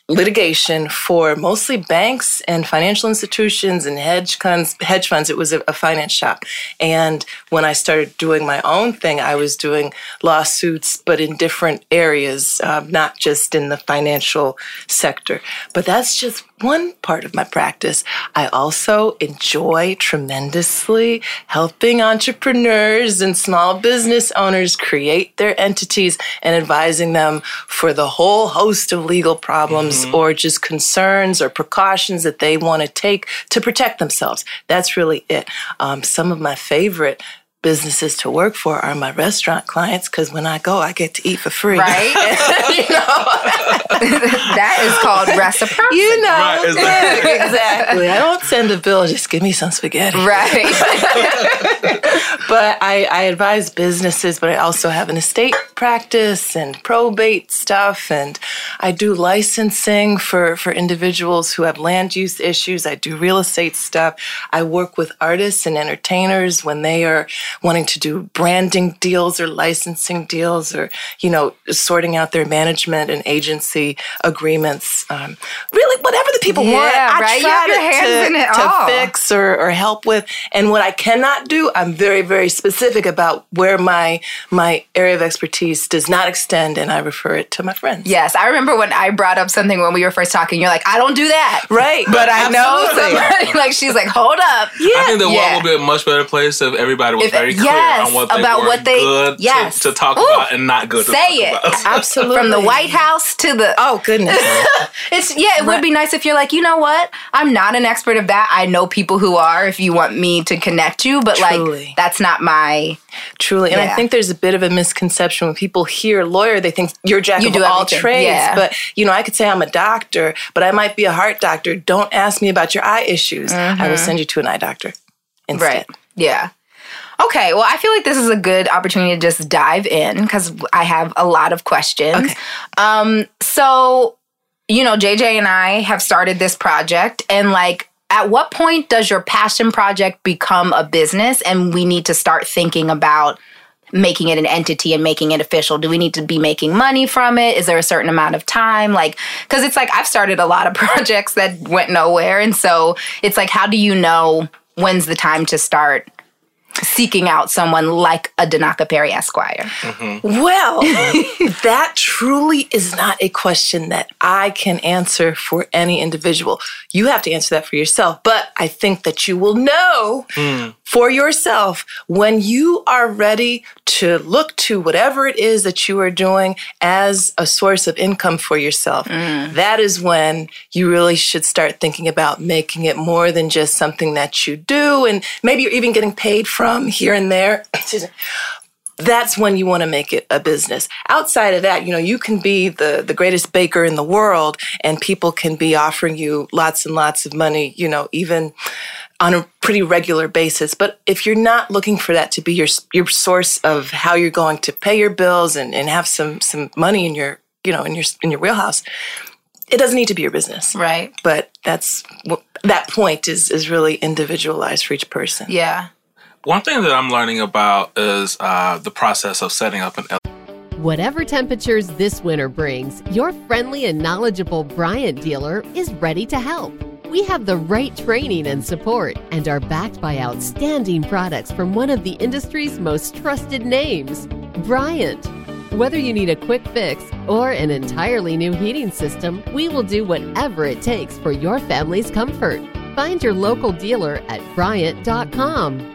litigation for mostly banks and financial institutions and hedge funds. Hedge funds. It was a, a finance shop. And when I started doing my own thing, I was doing lawsuits, but in different areas, um, not just in the financial sector. But that's just one part of my practice. I also enjoy tremendously helping entrepreneurs and small business owners create their entities and advising them for the whole host of legal problems or just concerns or precautions that they want to take to protect themselves. That's really it. Um, some of my favorite businesses to work for are my restaurant clients because when I go, I get to eat for free. Right? that is called reciprocity. You know, Right, exactly. exactly. I don't send a bill, just give me some spaghetti. Right. But I, I advise businesses, but I also have an estate practice and probate stuff. And I do licensing for, for individuals who have land use issues. I do real estate stuff. I work with artists and entertainers when they are wanting to do branding deals or licensing deals or, you know, sorting out their management and agency agreements. Um, really, whatever the people want, I right? Try to, hands to, in it to fix or, or help with. And what I cannot do, I'm very, very specific about where my my area of expertise does not extend, and I refer it to my friends. yes, I remember when I brought up something when we were first talking. You're like, I don't do that. Right. But I know somebody. like she's like, hold up. I think the Yeah. world would be a much better place if everybody was If- very clear yes, on what they about were what they- good yes. to, talk Ooh, about and not good to say talk it. about. Absolutely. From the White House to the Oh goodness. It's yeah, it would be nice if you're like, you know what? I'm not an expert of that. I know people who are if you want me to connect you, but Truly. like that's not my Truly. And Yeah. I think there's a bit of a misconception when people hear lawyer, they think you're jack You of do all everything. trades. Yeah. But, you know, I could say I'm a doctor, but I might be a heart doctor. Don't ask me about your eye issues. I will send you to an eye doctor. Instead. Right. Yeah. Okay, well, I feel like this is a good opportunity to just dive in because I have a lot of questions. Okay. Um, so, you know, JJ and I have started this project, and like, at what point does your passion project become a business and we need to start thinking about making it an entity and making it official? Do we need to be making money from it? Is there a certain amount of time? Like, because it's like I've started a lot of projects that went nowhere. And so it's like, how do you know when's the time to start seeking out someone like a Denaka Perry Esquire? Mm-hmm. Well, that truly is not a question that I can answer for any individual. You have to answer that for yourself. But I think that you will know hmm. for yourself when you are ready to look to whatever it is that you are doing as a source of income for yourself. Hmm. That is when you really should start thinking about making it more than just something that you do. And maybe you're even getting paid from here and there. That's when you want to make it a business. Outside of that, you know, you can be the, the greatest baker in the world and people can be offering you lots and lots of money, you know, even on a pretty regular basis. But if you're not looking for that to be your your source of how you're going to pay your bills and, and have some some money in your, you know, in your in your wheelhouse, it doesn't need to be your business. Right. But that's that point is is really individualized for each person. Yeah. One thing that I'm learning about is uh, the process of setting up an Whatever temperatures this winter brings, your friendly and knowledgeable Bryant dealer is ready to help. We have the right training and support and are backed by outstanding products from one of the industry's most trusted names, Bryant. Whether you need a quick fix or an entirely new heating system, we will do whatever it takes for your family's comfort. Find your local dealer at Bryant.com.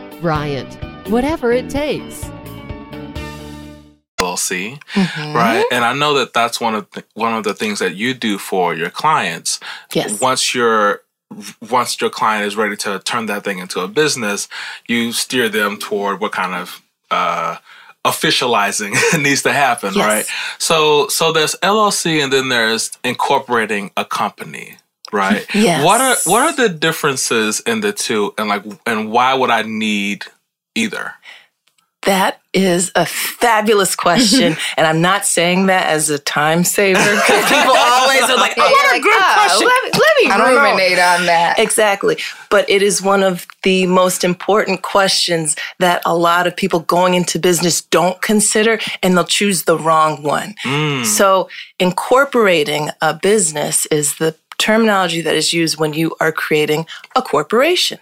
Bryant, whatever it takes. LLC, right? And I know that that's one of the, one of the things that you do for your clients. Yes. Once your once your client is ready to turn that thing into a business, you steer them toward what kind of uh, officializing needs to happen, Yes. right? So so there's LLC and then there's incorporating a company. Right. Yes. What are what are the differences in the two, and like, and why would I need either? That is a fabulous question, and I'm not saying that as a time saver because people always are like, "Oh, what a Like, good oh, question." Let, let me I don't know. ruminate on that. Exactly. But it is one of the most important questions that a lot of people going into business don't consider and they'll choose the wrong one. Hmm. So, incorporating a business is the terminology that is used when you are creating a corporation.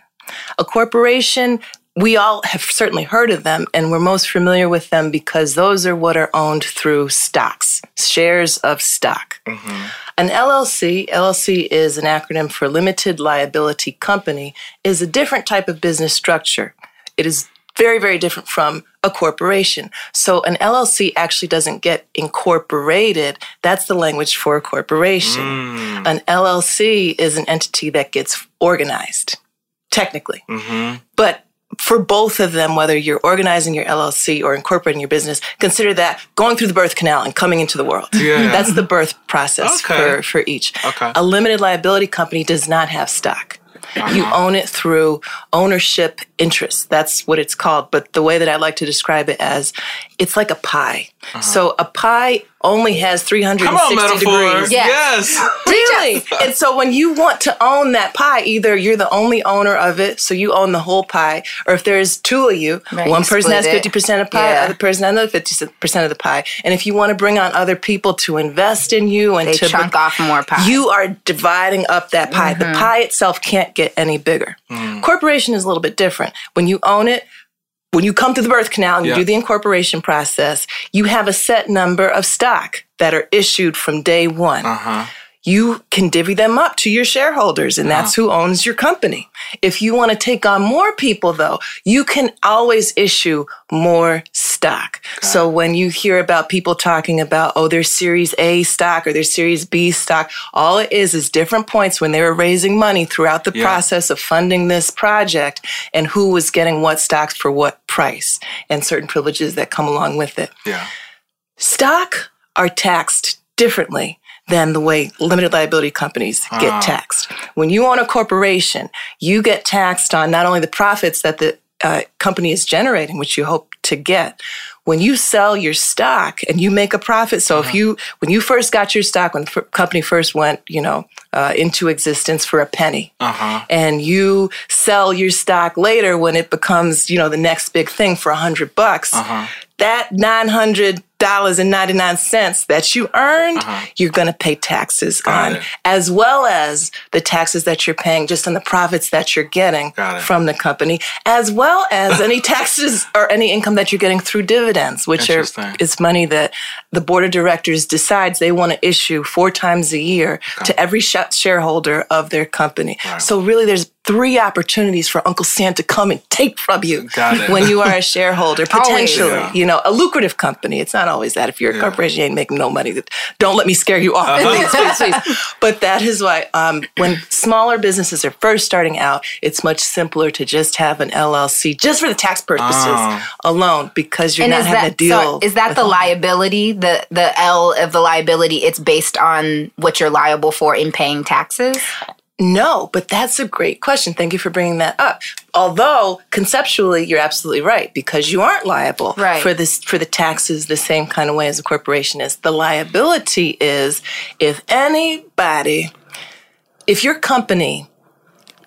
A corporation, we all have certainly heard of them and we're most familiar with them because those are what are owned through stocks, shares of stock. Mm-hmm. An LLC, LLC is an acronym for Limited Liability Company, is a different type of business structure. It is very, very different from a corporation. So an LLC actually doesn't get incorporated. That's the language for a corporation. Mm. An LLC is an entity that gets organized, technically. Mm-hmm. But for both of them, whether you're organizing your LLC or incorporating your business, consider that going through the birth canal and coming into the world. Yeah. That's the birth process Okay. for, for each. Okay. A limited liability company does not have stock. You own it through ownership interest. That's what it's called. But the way that I like to describe it as it's like a pie. Uh-huh. So a pie only has 360 Come on, degrees. Yeah. Yes. Really? and so when you want to own that pie, either you're the only owner of it, so you own the whole pie, or if there's two of you, Right, one you person has 50% of pie, Yeah. other person has another 50% of the pie. And if you want to bring on other people to invest in you and They to chunk off more pie. you are dividing up that pie. The mm-hmm. pie itself can't get any bigger. Mm. Corporation is a little bit different. When you own it, when you come through the birth canal and you do the incorporation process, you have a set number of stock that are issued from day one. Uh-huh. You can divvy them up to your shareholders, and that's who owns your company. If you want to take on more people, though, you can always issue more stock. So when you hear about people talking about, oh, there's Series A stock or there's Series B stock, all it is is different points when they were raising money throughout the Yeah. process of funding this project and who was getting what stocks for what price and certain privileges that come along with it. Yeah. Stock are taxed differently than the way limited liability companies get Ah. taxed. When you own a corporation, you get taxed on not only the profits that the uh, company is generating, which you hope to get. When you sell your stock and you make a profit, so if you when you first got your stock, when the f- company first went, you know, uh, into existence for a penny, Uh-huh. and you sell your stock later when it becomes, you know, the next big thing for a hundred bucks, Uh-huh. that nine hundred dollars and ninety nine cents that you earned, you're going to pay taxes Uh-huh. Got on, it. as well as the taxes that you're paying just on the profits that you're getting from the company, as well as any taxes or any income that you're getting through dividends, which are it's money that the board of directors decides they want to issue four times a year to every sh- shareholder of their company. Right. So really, there's three opportunities for Uncle Sam to come and take from you when you are a shareholder, Always. potentially. Yeah. You know, a lucrative company. It's not always that. If you're a corporation, you ain't making no money. Don't let me scare you off. Please, please, please. But that is why um, when smaller businesses are first starting out, it's much simpler to just have an LLC just for the tax purposes Ah. alone because you're and not is having that to deal. so is that the all liability the the l of the liability it's based on what you're liable for in paying taxes No, but that's a great question. Thank you for bringing that up. Although conceptually, you're absolutely right because you aren't liable Right. for this for the taxes the same kind of way as a corporation is. The liability is if anybody, if your company,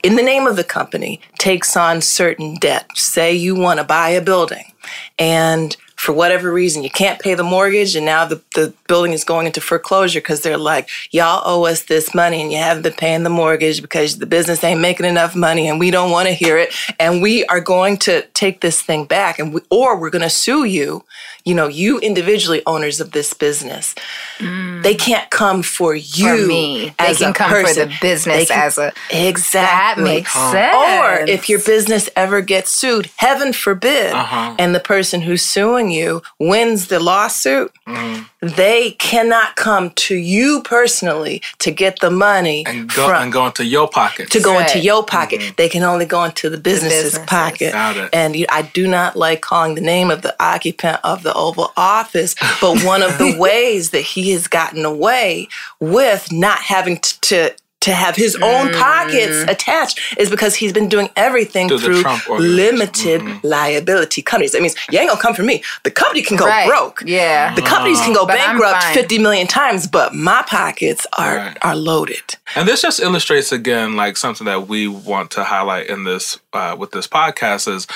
in the name of the company, takes on certain debt. Say you want to buy a building, and for whatever reason you can't pay the mortgage, and now the, the building is going into foreclosure because they're like, y'all owe us this money, and you haven't been paying the mortgage because the business ain't making enough money, and we don't want to hear it, and we are going to take this thing back, and we, or we're going to sue you. You know, you individually owners of this business, they can't come for you for me they as can a come person. for the business can- as a Exactly. that makes sense Or if your business ever gets sued, heaven forbid, Uh-huh. and the person who's suing you wins the lawsuit, they cannot come to you personally to get the money and go from, and go into your pocket. to go into your pocket. Mm-hmm. They can only go into the business's businesses. pocket. Got it. And you, I do not like calling the name of the occupant of the Oval Office, but one of the ways that he has gotten away with not having t- to. To have his own pockets attached is because he's been doing everything Through through Trump organization. limited liability companies. That means you ain't gonna come for me. The company can go Right. broke. Yeah. The companies can go But bankrupt 50 million times, but my pockets are Right. are loaded. And this just illustrates again, like something that we want to highlight in this uh, with this podcast is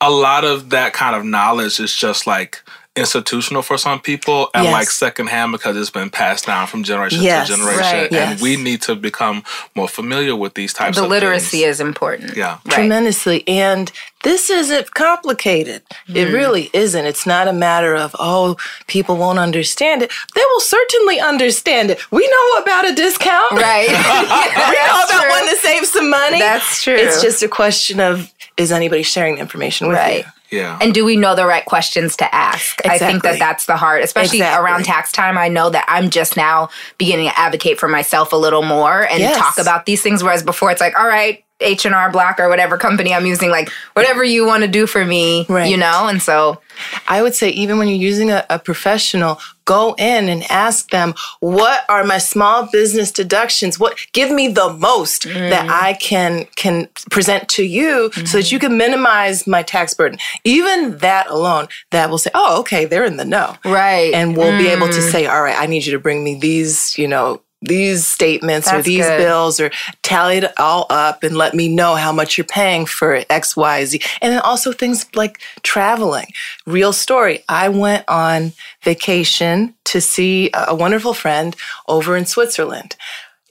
a lot of that kind of knowledge is just like institutional for some people and Yes. like secondhand because it's been passed down from generation Yes. to generation. Right. And Yes. we need to become more familiar with these types the of literacy things. is important Yeah. right. tremendously. And this isn't complicated. It mm-hmm. really isn't. It's not a matter of, oh, people won't understand it. They will certainly understand it. We know about a discount. right We know That's about true. when to save some money. That's true. It's just a question of is anybody sharing the information with Right. you? Yeah. and do we know the right questions to ask i think that that's the hard especially Exactly. around tax time i know that i'm just now beginning to advocate for myself a little more and Yes. talk about these things whereas before it's like all right h&r block or whatever company i'm using like whatever you want to do for me Right. you know and so I would say even when you're using a, a professional, go in and ask them, what are my small business deductions? What give me the most that mm. I can can present to you so that you mm-hmm. can minimize my tax burden. Even that alone, that will say, oh, okay, they're in the know. right And we'll be able to mm. say, all right, I need you to bring me these, you know, these statements or these good. bills or tally it all up and let me know how much you're paying for X, Y, Z. And then also things like traveling. Real story. I went on vacation to see a wonderful friend over in Switzerland.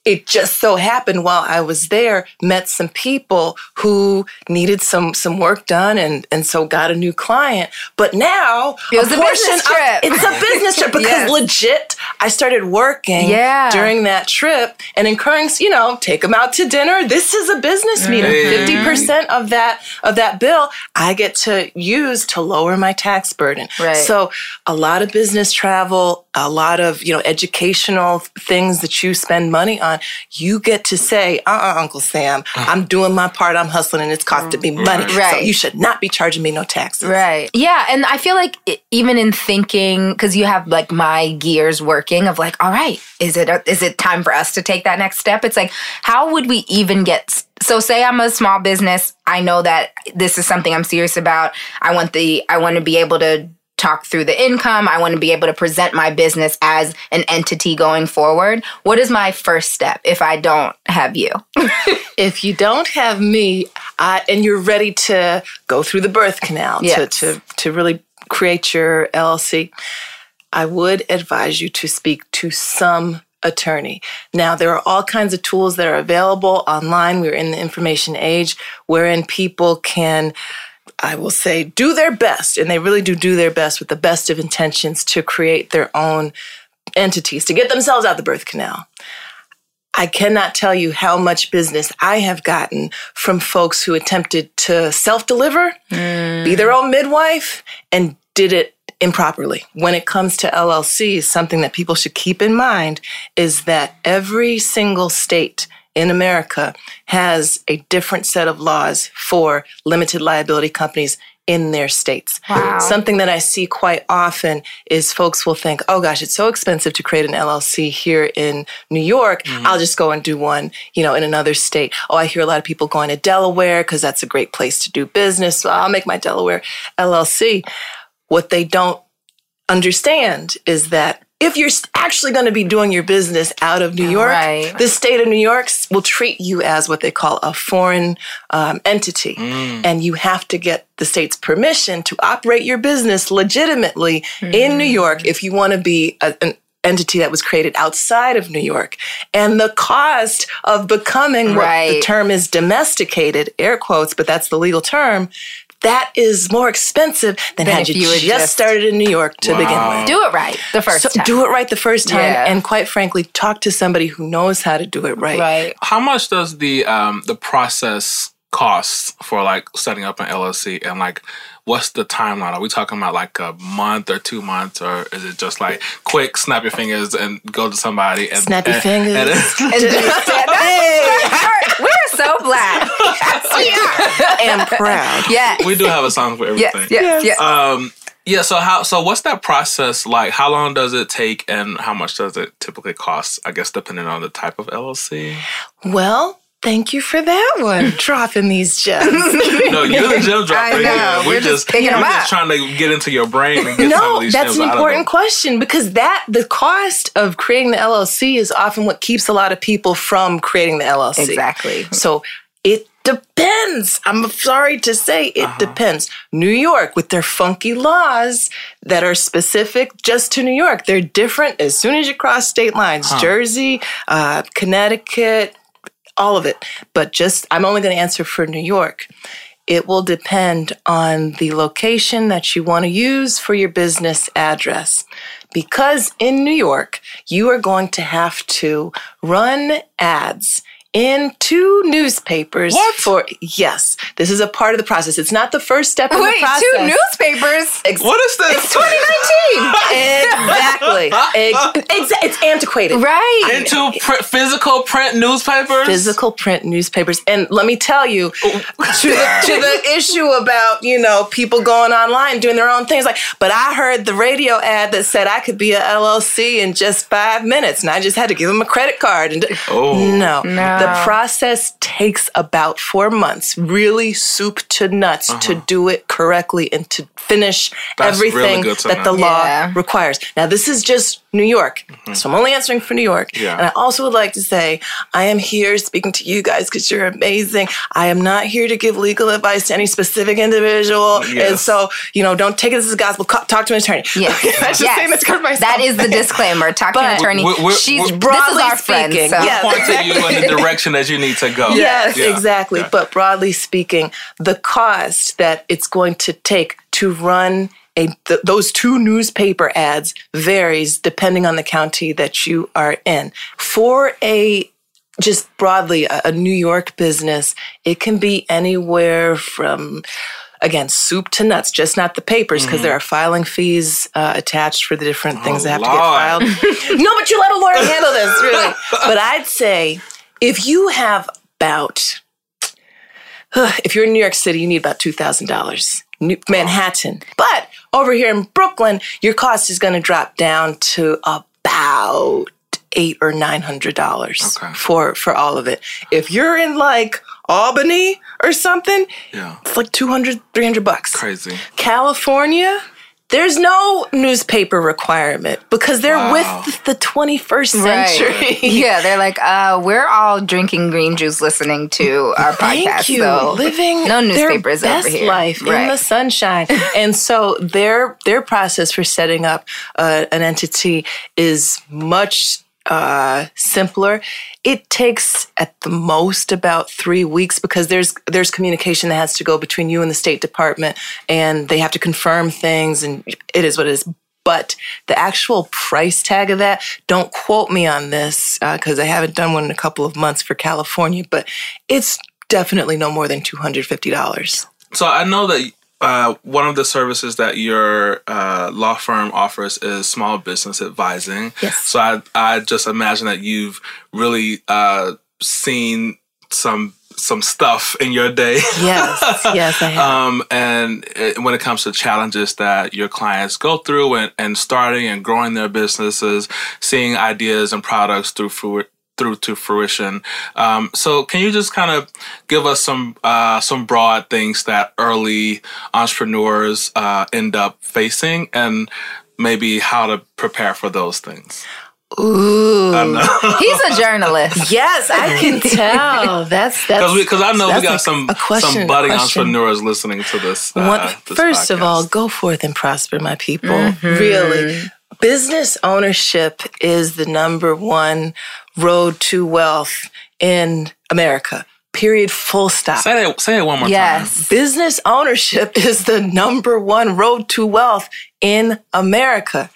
It just so happened while I was there, met some people who needed some some work done and and so got a new client. But now It was a portion business trip. it's a business trip because Yes. legit, I started working Yeah. during that trip and encouraging, you know, take them out to dinner. This is a business mm-hmm. meeting. Hey. Fifty percent of that of that bill I get to use to lower my tax burden. Right. So a lot of business travel, a lot of you know educational things that you spend money on, you get to say, "Uh, uh Uncle Sam, I'm doing my part. I'm hustling, and it's costing me money. So Right. you should not be charging me no taxes." Right. Yeah. And I feel like i- even in thinking, because you have like my gears working of like, all right, is it is it time for us to take that next step? It's like, how would we even get? So say I'm a small business. I know that this is something I'm serious about. I want the I want to be able to talk through the income. I want to be able to present my business as an entity going forward. What is my first step if I don't have you? if you don't have me uh, and you're ready to go through the birth canal Yes. to, to, to really create your LLC, I would advise you to speak to some attorney. Now, there are all kinds of tools that are available online. We're in the information age wherein people can. I will say, do their best, and they really do do their best with the best of intentions to create their own entities, to get themselves out the birth canal. I cannot tell you how much business I have gotten from folks who attempted to self deliver, mm. be their own midwife, and did it improperly. When it comes to LLCs, something that people should keep in mind is that every single state in America has a different set of laws for limited liability companies in their states. Wow. Something that I see quite often is folks will think, oh gosh, it's so expensive to create an LLC here in New York. Mm-hmm. I'll just go and do one, you know, in another state. Oh, I hear a lot of people going to Delaware because that's a great place to do business. So I'll make my Delaware LLC. What they don't understand is that if you're actually going to be doing your business out of New York, Right. the state of New York will treat you as what they call a foreign um, entity. And you have to get the state's permission to operate your business legitimately in New York if you want to be a, an entity that was created outside of New York. And the cost of becoming what the term is domesticated, air quotes, but that's the legal term. That is more expensive than, Than had if you, you had just just- started in New York to begin with. Do it right the first So time. do it right the first time, Yeah. and quite frankly, talk to somebody who knows how to do it right. Right. How much does the um the process cost for like setting up an LLC and like what's the timeline? Are we talking about like a month or two months or is it just like quick snap your fingers and go to somebody and Snap your and- fingers. and- And do that. We're so black. Yes, we are. and proud. Yes. we do have a song for Yes. everything. Yes. Yes. Um yeah, so how so what's that process like? How long does it take and how much does it typically cost? I guess depending on the type of LLC. Well, thank you for that one. Dropping these gems. No, you're the gem dropper. I know. here. We're, We're just just, picking we're 'em just up. trying to get into your brain and get some no, of these that's gems an important question because that the cost of creating the LLC is often what keeps a lot of people from creating the LLC. Exactly. So it depends. I'm sorry to say it Uh-huh. depends. New York with their funky laws that are specific just to New York. They're different as soon as you cross state lines. Jersey, uh, Connecticut, all of it. But just I'm only going to answer for New York. It will depend on the location that you want to use for your business address. Because in New York, you are going to have to run ads in two newspapers What? for yes this is a part of the process it's not the first step in Wait, the process two newspapers. Ex- What is this? It's 2019 exactly Ex- it's antiquated Right. Into pr- physical print newspapers? physical print newspapers. And let me tell you, to the, to the issue about, you know, people going online doing their own things. Like, but I heard the radio ad that said I could be a LLC in just five minutes. And I just had to give them a credit card. And Oh. no, No. the process takes about four months, really soup to nuts to uh-huh. do it correctly and to finish That's everything good to that the law Yeah. requires. Now, this is just New York. So I'm only answering for New York. Mm-hmm. Yeah. And I also would like to say, I am here speaking to you guys because you're amazing. I am not here to give legal advice to any specific individual. And so, you know, don't take this as gospel. Talk to an attorney. Yes. I just yes. saying this myself. That is the disclaimer. Talk to an attorney. we're- we're- She's we're- this is Broadly our friend. speaking, So. yeah. Point to you in the direction that you need to go. Yes, Yeah. exactly. Yeah. But broadly speaking, the cost that it's going to take to run a, th- those two newspaper ads varies depending on the county that you are in. For a just broadly a, a New York business, it can be anywhere from again soup to nuts, just not the papers because there are filing fees uh, attached for the different things Oh, that have Lord. to get filed. no, but you let a lawyer handle this, really. But I'd say if you have about if you're in New York City, you need about two thousand dollars. Manhattan, but over here in Brooklyn, your cost is going to drop down to about eight or nine hundred dollars Okay. for for all of it. If you're in like Albany or something, Yeah. it's like 200, 300 bucks. Crazy. California, there's no newspaper requirement because they're Wow. with the 21st Right. century. Yeah, they're like, uh, we're all drinking green juice listening to our podcast. Thank you. So Living no their newspapers best over here. life in the sunshine, and so their their process for setting up uh, an entity is much uh, simpler. It takes at the most about three weeks because there's there's communication that has to go between you and the State Department, and they have to confirm things, and it is what it is. But the actual price tag of that, don't quote me on this because I haven't done one in a couple of months for California, but it's definitely no more than $250. So I know that uh, one of the services that your uh, law firm offers is small business advising. Yes. So I I just imagine that you've really uh, seen some some stuff in your day. Yes, yes, I have. Um, and it, when it comes to challenges that your clients go through and, and starting and growing their businesses, seeing ideas and products through fruit through to fruition. Um, so can you just kind of give us some uh, some broad things that early entrepreneurs uh, end up facing and maybe how to prepare for those things? Ooh. He's a journalist. Yes, I can tell. That's that's Because I know we got a- some a question, some budding question. entrepreneurs listening to this. Uh, One- this first of all, go forth and prosper, my people. Really. Business ownership is the number one road to wealth in America. Period. Full stop. say that say it one more time. Yes. Business ownership is the number one road to wealth in America.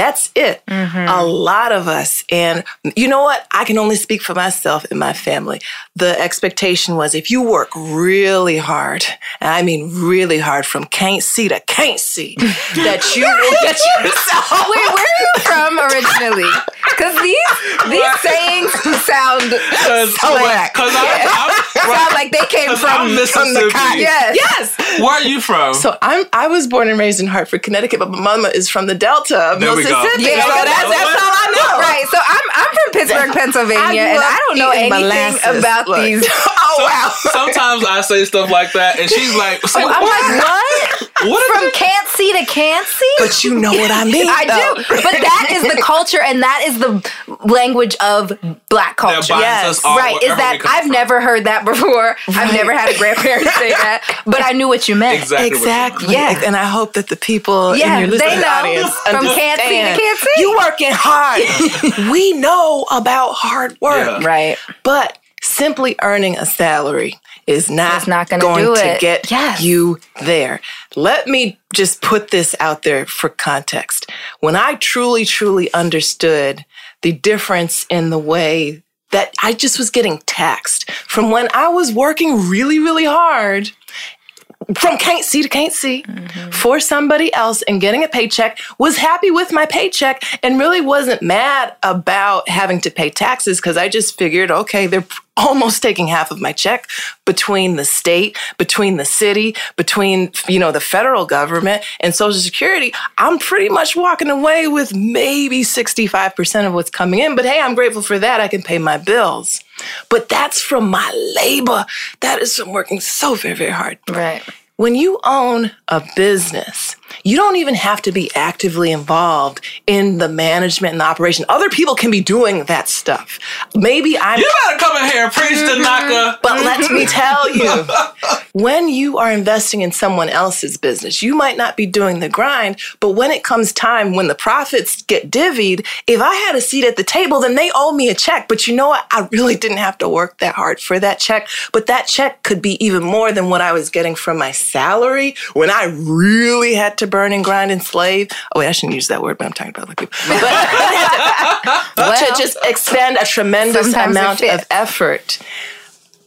That's it. Mm-hmm. A lot of us. And you know what? I can only speak for myself and my family. The expectation was if you work really hard, and I mean really hard from can't see to can't see, that you will get yourself. Wait, where are you from originally? Because these these sayings sound Cause, whack. cause I, sound like they came from from the. Yes. Yes. Where are you from? So I'm I was born and raised in Hartford, Connecticut, but my mama is from the Delta of There we go. Mississippi. Yeah, so that's, that's all I know. Right. So I'm I'm from Pittsburgh, Pennsylvania, I and I don't know eating anything molasses. about Look. these. oh wow. Sometimes I say stuff like that, and she's like, oh, say, I'm like, what? what is From can't see to can't see? But you know what I mean. I though. do. But that is the culture and that is the language of black culture. binds Yes. us all right. Is that I've from. never heard that before. I've never had a grandparent say that, but I knew what you meant. Exactly. what Exactly. Yeah. And I hope that the people Yeah, in your they listening know. audience From can't see to understand. can't see. You working hard. we know about hard work. Yeah. Right. But simply earning a salary is not, It's not gonna going do to it. get Yes. you there. Let me just put this out there for context. When I truly, truly understood the difference in the way that I just was getting taxed from when I was working really, really hard from can't see to can't see for somebody else and getting a paycheck was happy with my paycheck and really wasn't mad about having to pay taxes because I just figured, okay, they're almost taking half of my check between the state, between the city, between, you know, the federal government and social security. I'm pretty much walking away with maybe 65% of what's coming in. But hey, I'm grateful for that. I can pay my bills. But that's from my labor. That is from working so very, very hard. Right. When you own a business, you don't even have to be actively involved in the management and the operation. Other people can be doing that stuff. Maybe I'm You better come in here, preach the mm-hmm. knocker. but let me tell you, when you are investing in someone else's business, you might not be doing the grind, but when it comes time when the profits get divvied, if I had a seat at the table, then they owe me a check. But you know what? I really didn't have to work that hard for that check, but that check could be even more than what I was getting from my salary when I really had to burn and grind and slave. Oh, wait, I shouldn't use that word, but I'm talking about other people. But to just expend a tremendous amount of effort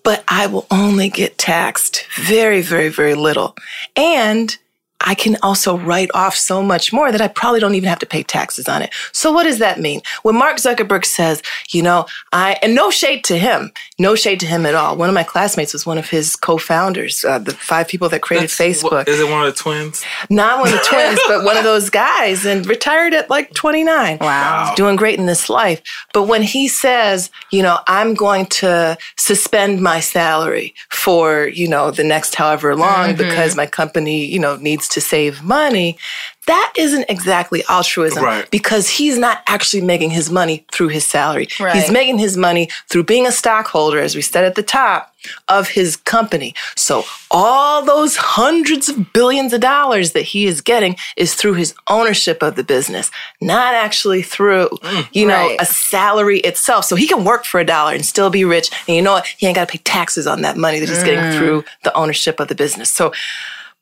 but I will only get taxed very, very, very little. And I can also write off so much more that I probably don't even have to pay taxes on it. So what does that mean? When Mark Zuckerberg says, you know, I, and no shade to him, no shade to him at all. One of my classmates was one of his co-founders, uh, the five people that created Facebook. What- Is it one of the twins? Not one of the twins, but one of those guys, and retired at like 29. Wow. He's doing great in this life. But when he says, you know, I'm going to suspend my salary for, you know, the next however long because my company, you know, needs to save money, that isn't exactly altruism Right. because he's not actually making his money through his salary. Right. He's making his money through being a stockholder, as we said at the top, of his company. So all those hundreds of billions of dollars that he is getting is through his ownership of the business, not actually through, mm. you know, Right. a salary itself. So he can work for a dollar and still be rich. And you know what? He ain't got to pay taxes on that money that he's getting mm. through the ownership of the business. So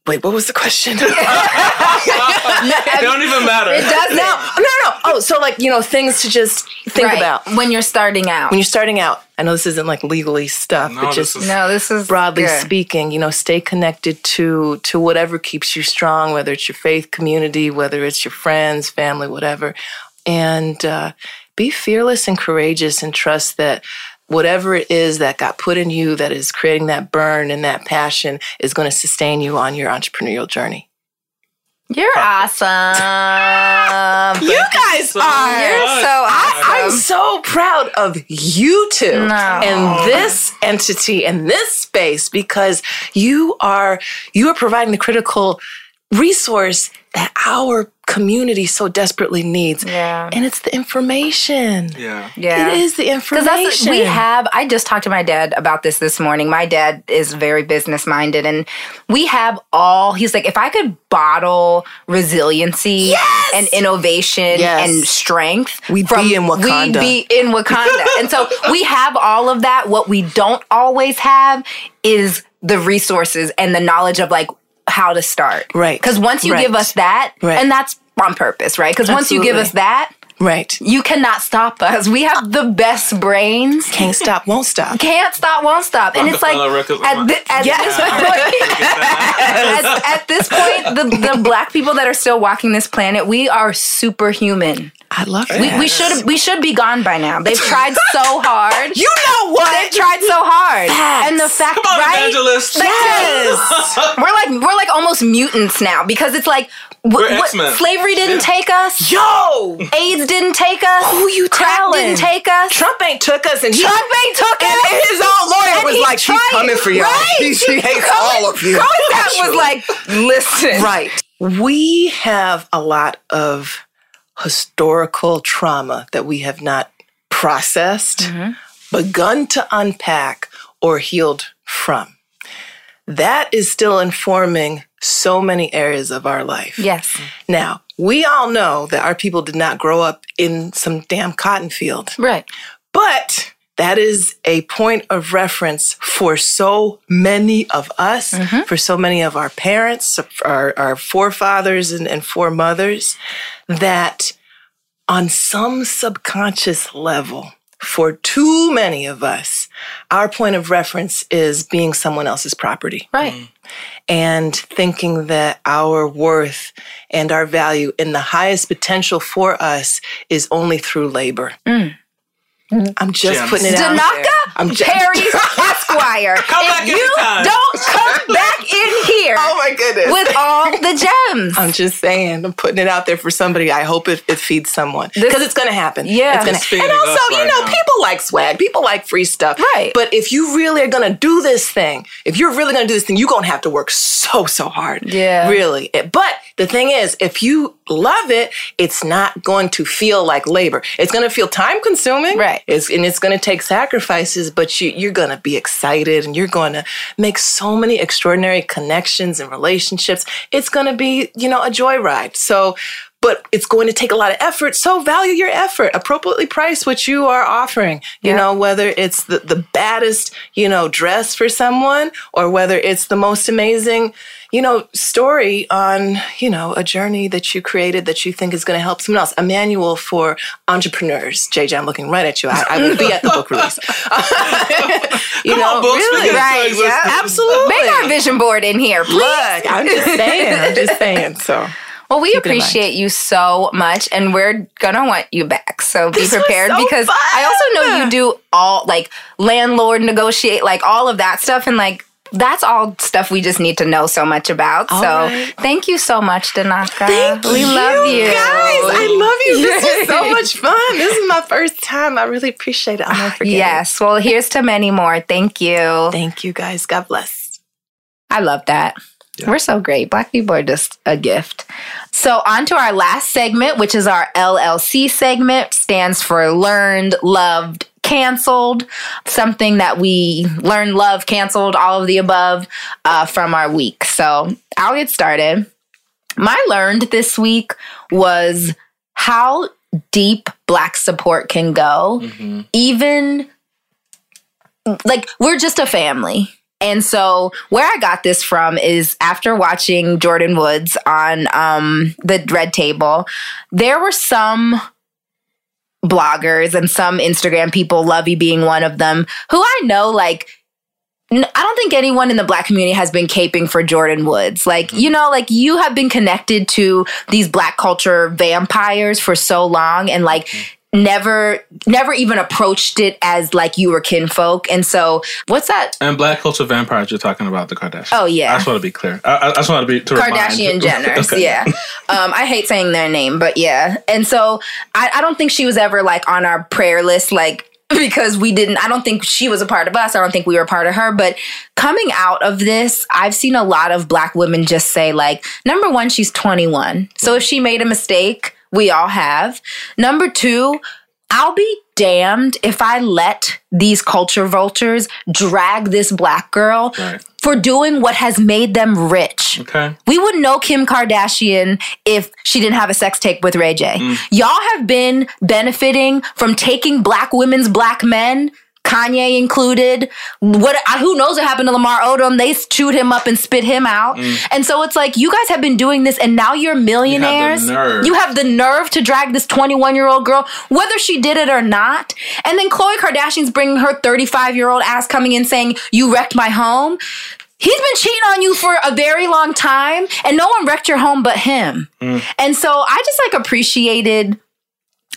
Wait, what was the question? It don't even matter. It doesn't. no, no, no. Oh, so like you know things to just think Right. about when you're starting out. when you're starting out. I know this isn't like legally stuff, No, but this just is- no, this is broadly good. speaking, you know, stay connected to to whatever keeps you strong, whether it's your faith community, whether it's your friends, family, whatever, and uh, be fearless and courageous, and trust that whatever it is that got put in you that is creating that burn and that passion is going to sustain you on your entrepreneurial journey. You're awesome. You guys so are. You're much. so I'm so proud of you two No. and this entity and this space because you are you are providing the critical resource that our community so desperately needs. Yeah. And it's the information. Yeah. Yeah. It is the Because information. that's we have. I just talked to my dad about this this morning. My dad is very business minded, and we have all. He's like, if I could bottle resiliency Yes! and innovation Yes. and strength, We'd be in Wakanda. We'd be in Wakanda, and so we have all of that. What we don't always have is the resources and the knowledge of like how to start. Right. Because once you Right. give us that, Right. and that's on purpose, right? Because once you give us that. right. You cannot stop us. We have the best brains. Can't stop, won't stop. Can't stop, won't stop. And it's like at, thi- at Yes. this point, at, at this point, the, the black people that are still walking this planet, we are superhuman. I love it. We, we should we should be gone by now. They've tried so hard. you know what? They've tried so hard, Facts. and the fact, Come on, right? evangelist. yes. We're like we're like almost mutants now because it's like w- We're X-Men. slavery didn't take us, Yo! AIDS didn't take us, Who you crack telling? didn't take us. Trump ain't took us and he Trump ain't took and us. his own lawyer And was he's like, she's trying- coming for y'all. Right. He, she hates Cohen- all of you. Cohen was like, listen. Right. We have a lot of historical trauma that we have not processed, mm-hmm. begun to unpack, or healed from. That is still informing so many areas of our life. Yes. Now, we all know that our people did not grow up in some damn cotton field. Right. But that is a point of reference for so many of us, mm-hmm. for so many of our parents, our, our forefathers and, and foremothers, that on some subconscious level, for too many of us, our point of reference is being someone else's property Right. Mm. and thinking that our worth and our value and the highest potential for us is only through labor. I'm just Gems. putting it out there. Denaka I'm just- Perry Esquire. Come if back you anytime. don't come back in here Oh my goodness. with all the gems. I'm just saying, I'm putting it out there for somebody. I hope it, it feeds someone because it's going to happen. Yeah. it's gonna, It's and also, us you right know, now. people like swag, people like free stuff, Right. But if you really are going to do this thing, if you're really going to do this thing, you're going to have to work so so hard. Yeah. really. But the thing is, if you love it, it's not going to feel like labor. It's going to feel time consuming, Right. It's and it's going to take sacrifices, but you, you're going to be excited and you're going to make so many extraordinary connections and relationships. It's going to be, you know, a joyride. So, but it's going to take a lot of effort. So value your effort. Appropriately price what you are offering. You Yeah. know, whether it's the, the baddest, you know, dress for someone or whether it's the most amazing, you know, story on, you know, a journey that you created that you think is going to help someone else. A manual for entrepreneurs. JJ, I'm looking right at you. I, I will be at the book release. you Come know, on, books, really, speak it into right? Yeah, absolutely. Make our vision board in here, please. Look, I'm just saying. I'm just saying. So. Well, we Keep it in mind. appreciate you so much, and we're gonna want you back. So be This prepared so because fun. I also know you do all like landlord negotiate, like all of that stuff, and like that's all stuff we just need to know so much about. All so right. thank you so much, Denaka. Thank we love you, guys. I love you. This is so much fun. This is my first time. I really appreciate it. I'll never forget. it. Yes. Well, here's to many more. Thank you. Thank you, guys. God bless. I love that. We're so great. Black people are just a gift. So, on to our last segment, which is our LLC segment, stands for learned, loved, canceled. Something that we learned, love, canceled, all of the above uh, from our week. So, I'll get started. My learned this week was how deep Black support can go, even like we're just a family And so where I got this from is after watching Jordyn Woods on um, the Red Table, there were some bloggers and some Instagram people, Lovey being one of them, who I know like I don't think anyone in the black community has been caping for Jordyn Woods. Like, you know, like you have been connected to these black culture vampires for so long and like never never even approached it as like you were kinfolk. And so what's that? And black culture vampires, you're talking about the Kardashians. Oh, yeah. I just want to be clear. I, I just want to be to Kardashian Jenners, Okay. yeah. Um, I hate saying their name, but yeah. And so I, I don't think she was ever like on our prayer list, like because we didn't. I don't think she was a part of us. I don't think we were a part of her. But coming out of this, I've seen a lot of black women just say like, number one, she's 21, so if she made a mistake, we all have. Number two. I'll be damned if I let these culture vultures drag this black girl Right. for doing what has made them rich. Okay. We wouldn't know Kim Kardashian if she didn't have a sex tape with Ray J. Mm. Y'all have been benefiting from taking black women's black men, Kanye included. What who knows what happened to Lamar Odom? They chewed him up and spit him out. And so it's like you guys have been doing this and now you're millionaires. nerve. You have the nerve to drag this 21-year-old girl whether she did it or not. And then Khloe Kardashian's bringing her 35-year-old ass coming in saying you wrecked my home. He's been cheating on you for a very long time, and no one wrecked your home but him. And so I just like appreciated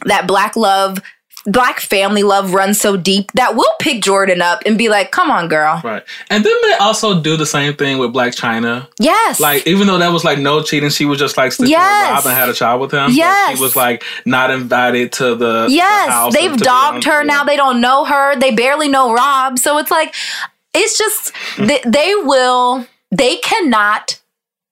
that black love, black family love runs so deep that we'll pick Jordyn up and be like, come on, girl. Right. And then they also do the same thing with Blac Chyna. Yes. Like, even though that was like no cheating, she was just like sticking Yes. with Rob and had a child with him. Yes. She was like not invited to the, the Yes, house they've and to be dogged her now. They don't know her. They barely know Rob. So it's like, it's just, they, they will, they cannot,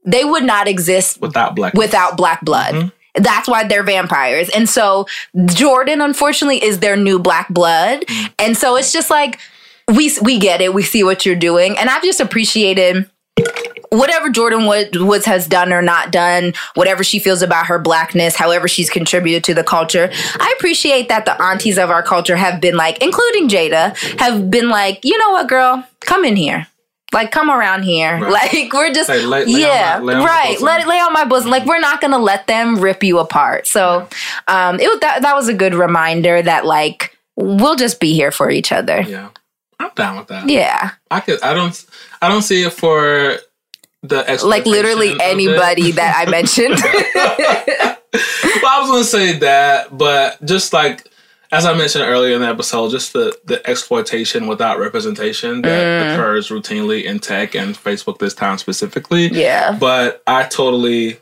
they would not exist without black without black blood. Mm-hmm. That's why they're vampires. And so Jordyn, unfortunately, is their new black blood. Mm. And so it's just like, we, we get it. We see what you're doing. And I've just appreciated whatever Jordyn Wood- Woods has done or not done, whatever she feels about her blackness, however she's contributed to the culture. I appreciate that the aunties of our culture have been like, including Jada, have been like, you know what, girl, come in here. Like, come around here. Right. Like, we're just, Hey, lay- lay yeah, my- right. Let it lay on my bosom. Like, we're not gonna let them rip you apart. So, um, it was that that was a good reminder that like we'll just be here for each other. Yeah. I'm down with that. Yeah, I could I don't I don't see it for the like literally anybody that I mentioned. well, I was gonna say that, but just like as I mentioned earlier in the episode, just the the exploitation without representation that Mm. occurs routinely in tech and Facebook this time specifically. yeah. But I totally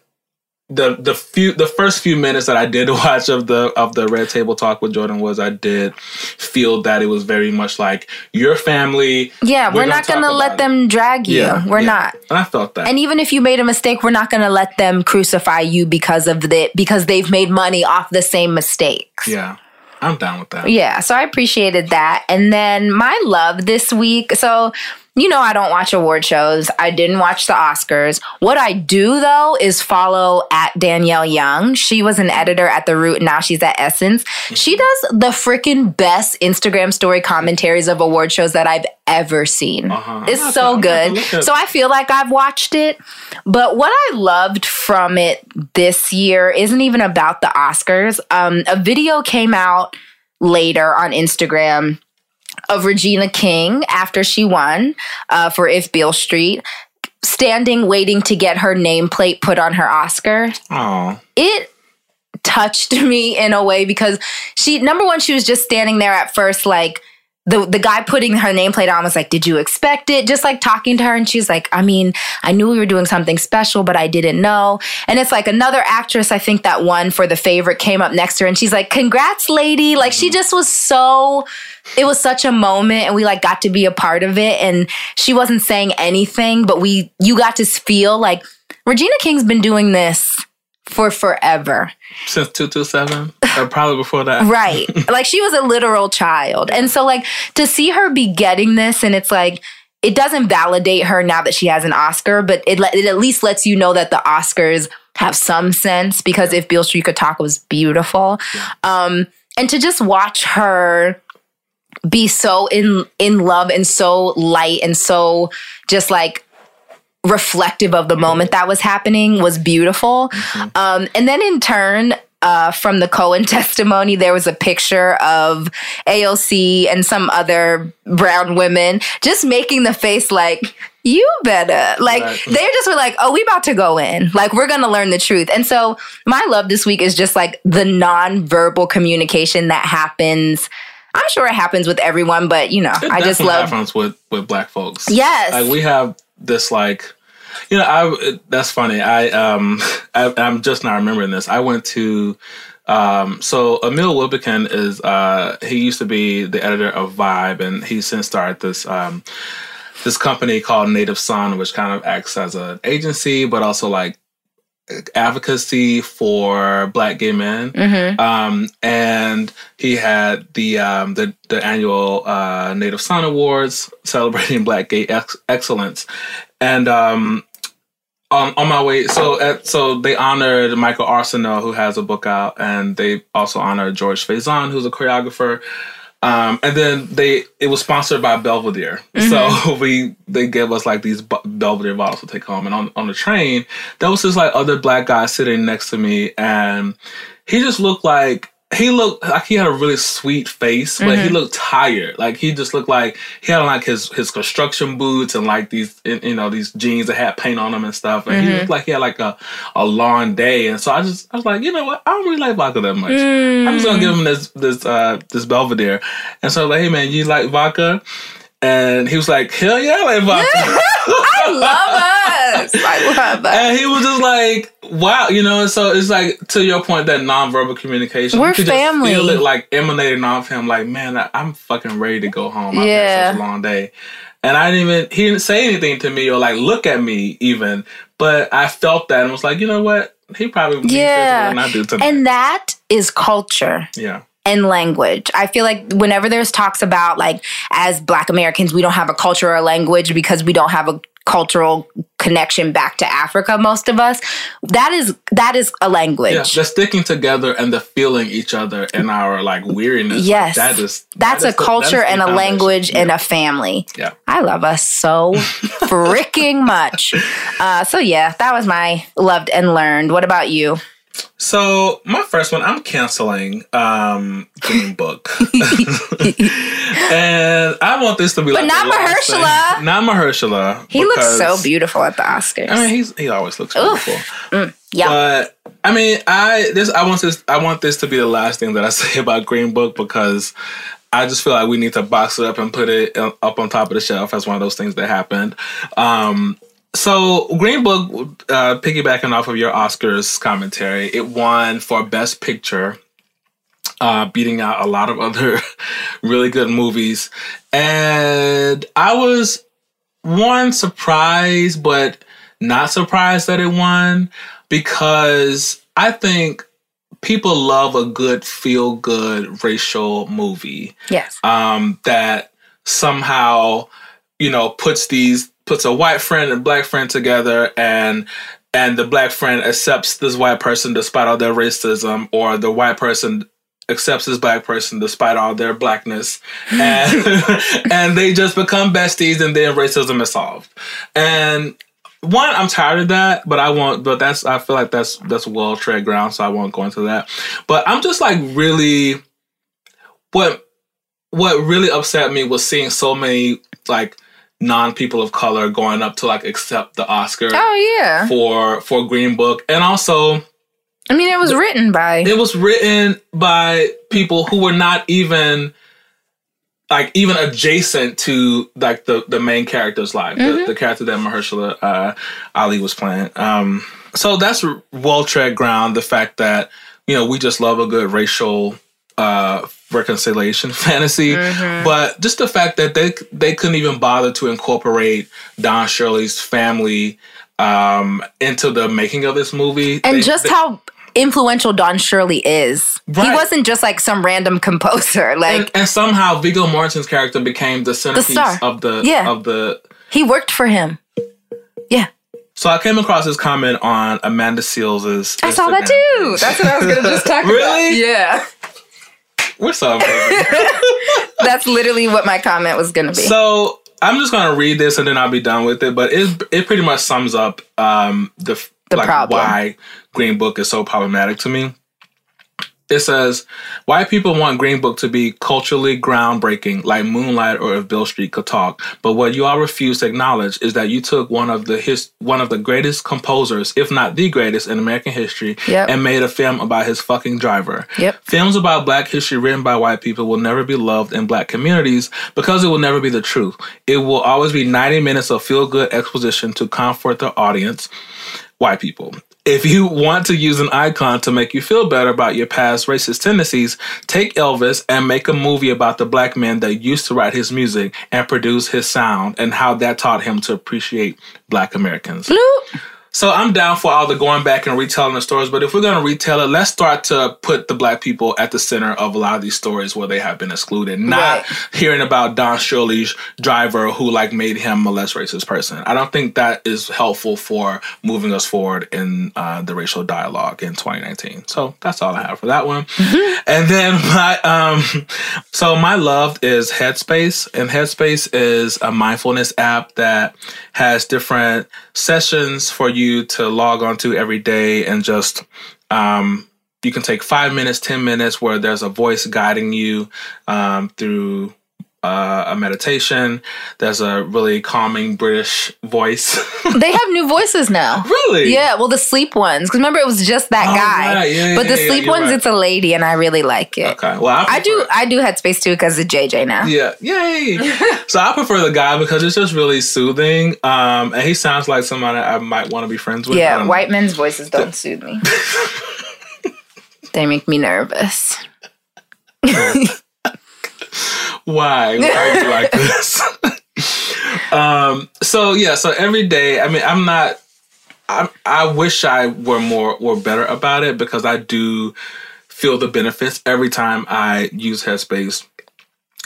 the the few the first few minutes that I did watch of the of the red table talk with Jordyn was I did feel that it was very much like your family. Yeah, we're, We're not gonna gonna let them drag you. Yeah, we're yeah. not. And I felt that. And even if you made a mistake, we're not gonna let them crucify you because of the because they've made money off the same mistakes. yeah. I'm down with that. Yeah, so I appreciated that. And then my love this week. So, you know, I don't watch award shows. I didn't watch the Oscars. What I do though is follow at Danielle Young. She was an editor at The Root. Now she's at Essence. She does the freaking best Instagram story commentaries of award shows that I've ever seen. Uh-huh. It's so gonna have to- I'm gonna good. So I feel like I've watched it. But what I loved from it this year isn't even about the Oscars. Um, a video came out later on Instagram of Regina King after she won uh, for If Beale Street, standing waiting to get her nameplate put on her Oscar Oh. it touched me in a way because she number one she was just standing there at first like the the guy putting her nameplate on was like did you expect it? Just like talking to her and she's like i mean i knew we were doing something special but i didn't know. And it's like another actress i think that one for the favorite came up next to her and she's like congrats lady. Like she just was so it was such a moment and we like got to be a part of it and she wasn't saying anything but we you got to feel like regina king's been doing this for forever. Since 227? Or probably before that. right. Like she was a literal child. And so like to see her be getting this and it's like it doesn't validate her now that she has an oscar but it, le- it at least lets you know that the oscars have some sense because if Beale Street could talk was beautiful. Um and to just watch her be so in in love and so light and so just like reflective of the moment that was happening was beautiful. Um, and then in turn, uh, from the Cohen testimony, there was a picture of AOC and some other brown women just making the face like, you better. Like, Right. they just were like, oh, we about to go in. Like, we're going to learn the truth. And so, my love this week is just like the non-verbal communication that happens. I'm sure it happens with everyone, but you know, It I just love. happens with with black folks. Yes. like we have this like, you know, I that's funny. I um, I, I'm just now remembering this. I went to. Um, so Emil Wilbekin is uh, he used to be the editor of Vibe, and he since started this um, this company called Native Son, which kind of acts as an agency, but also like advocacy for Black gay men. Mhm. Um, and he had the um, the, the annual uh, Native Son Awards celebrating Black gay ex- excellence, and um, on on my way, so at, so they honored Michael Arceneaux, who has a book out, and they also honored George Faison, who's a choreographer. Um, and then they it was sponsored by Belvedere, so we they gave us like these Belvedere bottles to take home. And on on the train, there was this like other black guy sitting next to me, and he just looked like he looked like he had a really sweet face, but he mm-hmm. looked tired. Like he just looked like he had like his his construction boots and like these you know these jeans that had paint on them and stuff. And he mm-hmm. looked like he had like a a long day. And so I just I was like, you know what, I don't really like vodka that much. I'm just gonna mm. give him this this uh this Belvedere. And so I was like, hey man, you like vodka? And he was like, hell yeah, I. I love us. I love us. And he was just like, wow, you know, so it's like to your point that nonverbal communication. We're you could family. Just feel it like emanating off him, like, man, I, I'm fucking ready to go home. I've Yeah. had such a long day. And I didn't even he didn't say anything to me or like look at me even. But I felt that and was like, you know what? He probably Yeah. I do tonight. And that is culture. yeah. And language. I feel like whenever there's talks about like as black Americans we don't have a culture or a language because we don't have a cultural connection back to Africa most of us. That is that is a language. Yeah, the sticking together and the feeling each other in our like weariness. like, Yes. that is That's that a is the- culture that is and a language and a family. Yeah. I love us so freaking much. Uh, so yeah, that was my loved and learned. What about you? So my first one, I'm canceling um Green Book, and I want this to be But like not last thing- Mahershala. Not Mahershala. He looks so beautiful at the Oscars. I mean, he's he always looks Oof. beautiful. yeah. But I mean, I this I want this I want this to be the last thing that I say about Green Book because I just feel like we need to box it up and put it uh, up on top of the shelf as one of those things that happened. Um, so Green Book, uh, piggybacking off of your Oscars commentary, it won for Best Picture, uh, beating out a lot of other really good movies, and I was one surprised, but not surprised that it won because I think people love a good feel good racial movie yes. um, that somehow you know puts these puts a white friend and black friend together and and the black friend accepts this white person despite all their racism or the white person accepts this black person despite all their blackness. And and they just become besties and then racism is solved. And one i'm tired of that but i won't but that's i feel like that's that's well tread ground so i won't go into that. But i'm just like really what what really upset me was seeing so many like non people of color going up to like accept the Oscar Oh yeah. for for Green Book, and also I mean, it was written by. it was written by people who were not even like even adjacent to like the the main character's life, the, the character that Mahershala uh, Ali was playing. Um, so that's well tread ground. The fact that you know we just love a good racial uh, reconciliation fantasy, but just the fact that they they couldn't even bother to incorporate Don Shirley's family um, into the making of this movie, and They- just they- how influential Don Shirley is. He wasn't just like some random composer. Like and, and somehow Viggo Mortensen's character became the centerpiece star. of the Yeah. of the. he worked for him. Yeah. So I came across this comment on Amanda Seales' I saw that too. That's what I was gonna just talk Really? about. Yeah. We're so. That's literally what my comment was gonna be. So I'm just gonna read this and then I'll be done with it. But it it pretty much sums up um, the, The like problem. why Green Book is so problematic to me. It says why people want Green Book to be culturally groundbreaking, like Moonlight or If Beale Street Could Talk. But what you all refuse to acknowledge is that you took one of the his one of the greatest composers, if not the greatest in American history, Yep. and made a film about his fucking driver. Yep. Films about black history written by white people will never be loved in black communities because it will never be the truth. It will always be 90 minutes of feel good exposition to comfort the audience, white people. If you want to use an icon to make you feel better about your past racist tendencies, take Elvis and make a movie about the black man that used to write his music and produce his sound and how that taught him to appreciate black Americans. Bloop. So I'm down for all the going back and retelling the stories, but if we're gonna retell it, let's start to put the black people at the center of a lot of these stories where they have been excluded. Not Right. hearing about Don Shirley's driver who like made him a less racist person. I don't think that is helpful for moving us forward in uh, the racial dialogue in 2019. So that's all I have for that one. And then my um, so my love is Headspace, and Headspace is a mindfulness app that has different sessions for you to log onto every day and just um, you can take five minutes, ten minutes, where there's a voice guiding you um, through uh, a meditation. There's a really calming British voice. They have new voices now. really? Yeah, well, the sleep ones. Because remember, it was just that Oh, guy. right. Yeah, but yeah, the yeah, sleep ones, right. it's a lady, and I really like it. Okay. Well, I, I do. I do Headspace too because of JJ now. Yeah, yay! so I prefer the guy because it's just really soothing, um, and he sounds like somebody I might want to be friends with. Yeah, know. white men's voices don't soothe me. they make me nervous. Why? Why are you like this? um. So yeah. So every day. I mean, I'm not. I I wish I were more were better about it because I do feel the benefits every time I use Headspace.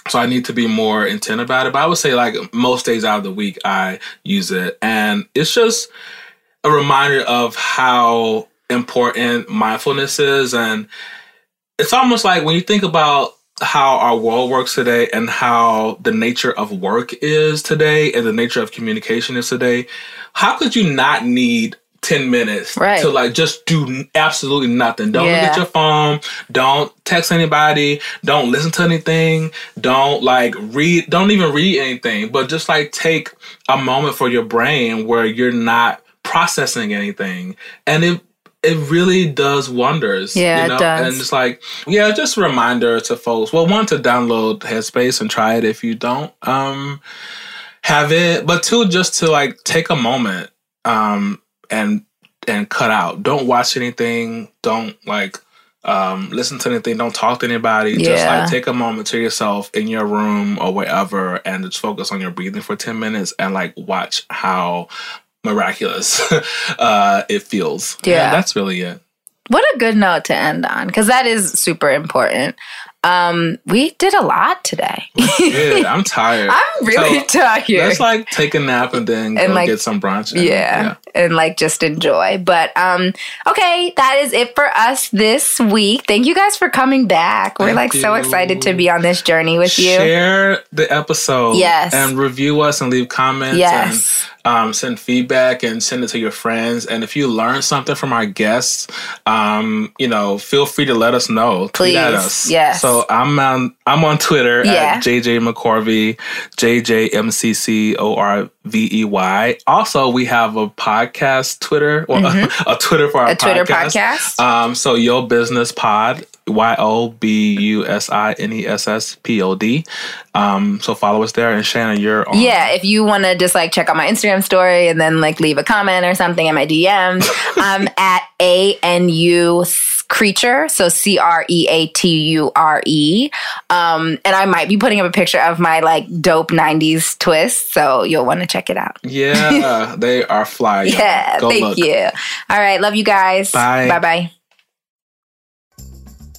So I need to be more intent about it. But I would say like most days out of the week I use it, and it's just a reminder of how important mindfulness is and it's almost like when you think about how our world works today and how the nature of work is today and the nature of communication is today, how could you not need 10 minutes Right. to like just do absolutely nothing? Don't look at your phone, don't text anybody, don't listen to anything, don't like read, don't even read anything, but just like take a moment for your brain where you're not processing anything. And it it really does wonders. Yeah, you it does. And it's like, yeah, just a reminder to folks. Well, one to download Headspace and try it if you don't um have it, but two, just to like take a moment um and and cut out. Don't watch anything. Don't like um listen to anything. Don't talk to anybody. Yeah. Just like take a moment to yourself in your room or wherever and just focus on your breathing for 10 minutes and like watch how miraculous uh it feels. Yeah. And that's really it. What a good note to end on because that is super important. Um, we did a lot today. Yeah, I'm tired. I'm really So, tired. Let's like take a nap and then And, go like, get some brunch. and- yeah, and like just enjoy. But um, okay, that is it for us this week. Thank you guys for coming back. We're Thank like so excited to be on this journey with you. Share the episode. Yes. And review us and leave comments. Yes. And um, send feedback and send it to your friends. And if you learn something from our guests, um, you know, feel free to let us know. Tweet at Please. us. Yes. So I'm on I'm on Twitter Yeah. at JJ McCorvey, JJMCCORVEY. Also, we have a podcast Twitter, or a, Twitter for our Mm-hmm. A Twitter podcast. podcast. Um, so Yo Business Pod, Y O B U S I N E S S P O D. Um, so follow us there. And Shayna, you're on. Yeah, if you want to just like check out my Instagram story and then like leave a comment or something in my DMs, I'm at A N U creature, so C R E A T U R E. Um, and I might be putting up a picture of my like dope '90s twist, so you'll want to check it out. Yeah, they are fly. y'all. Yeah, Go thank look. you. All right, love you guys. Bye. Bye. Bye.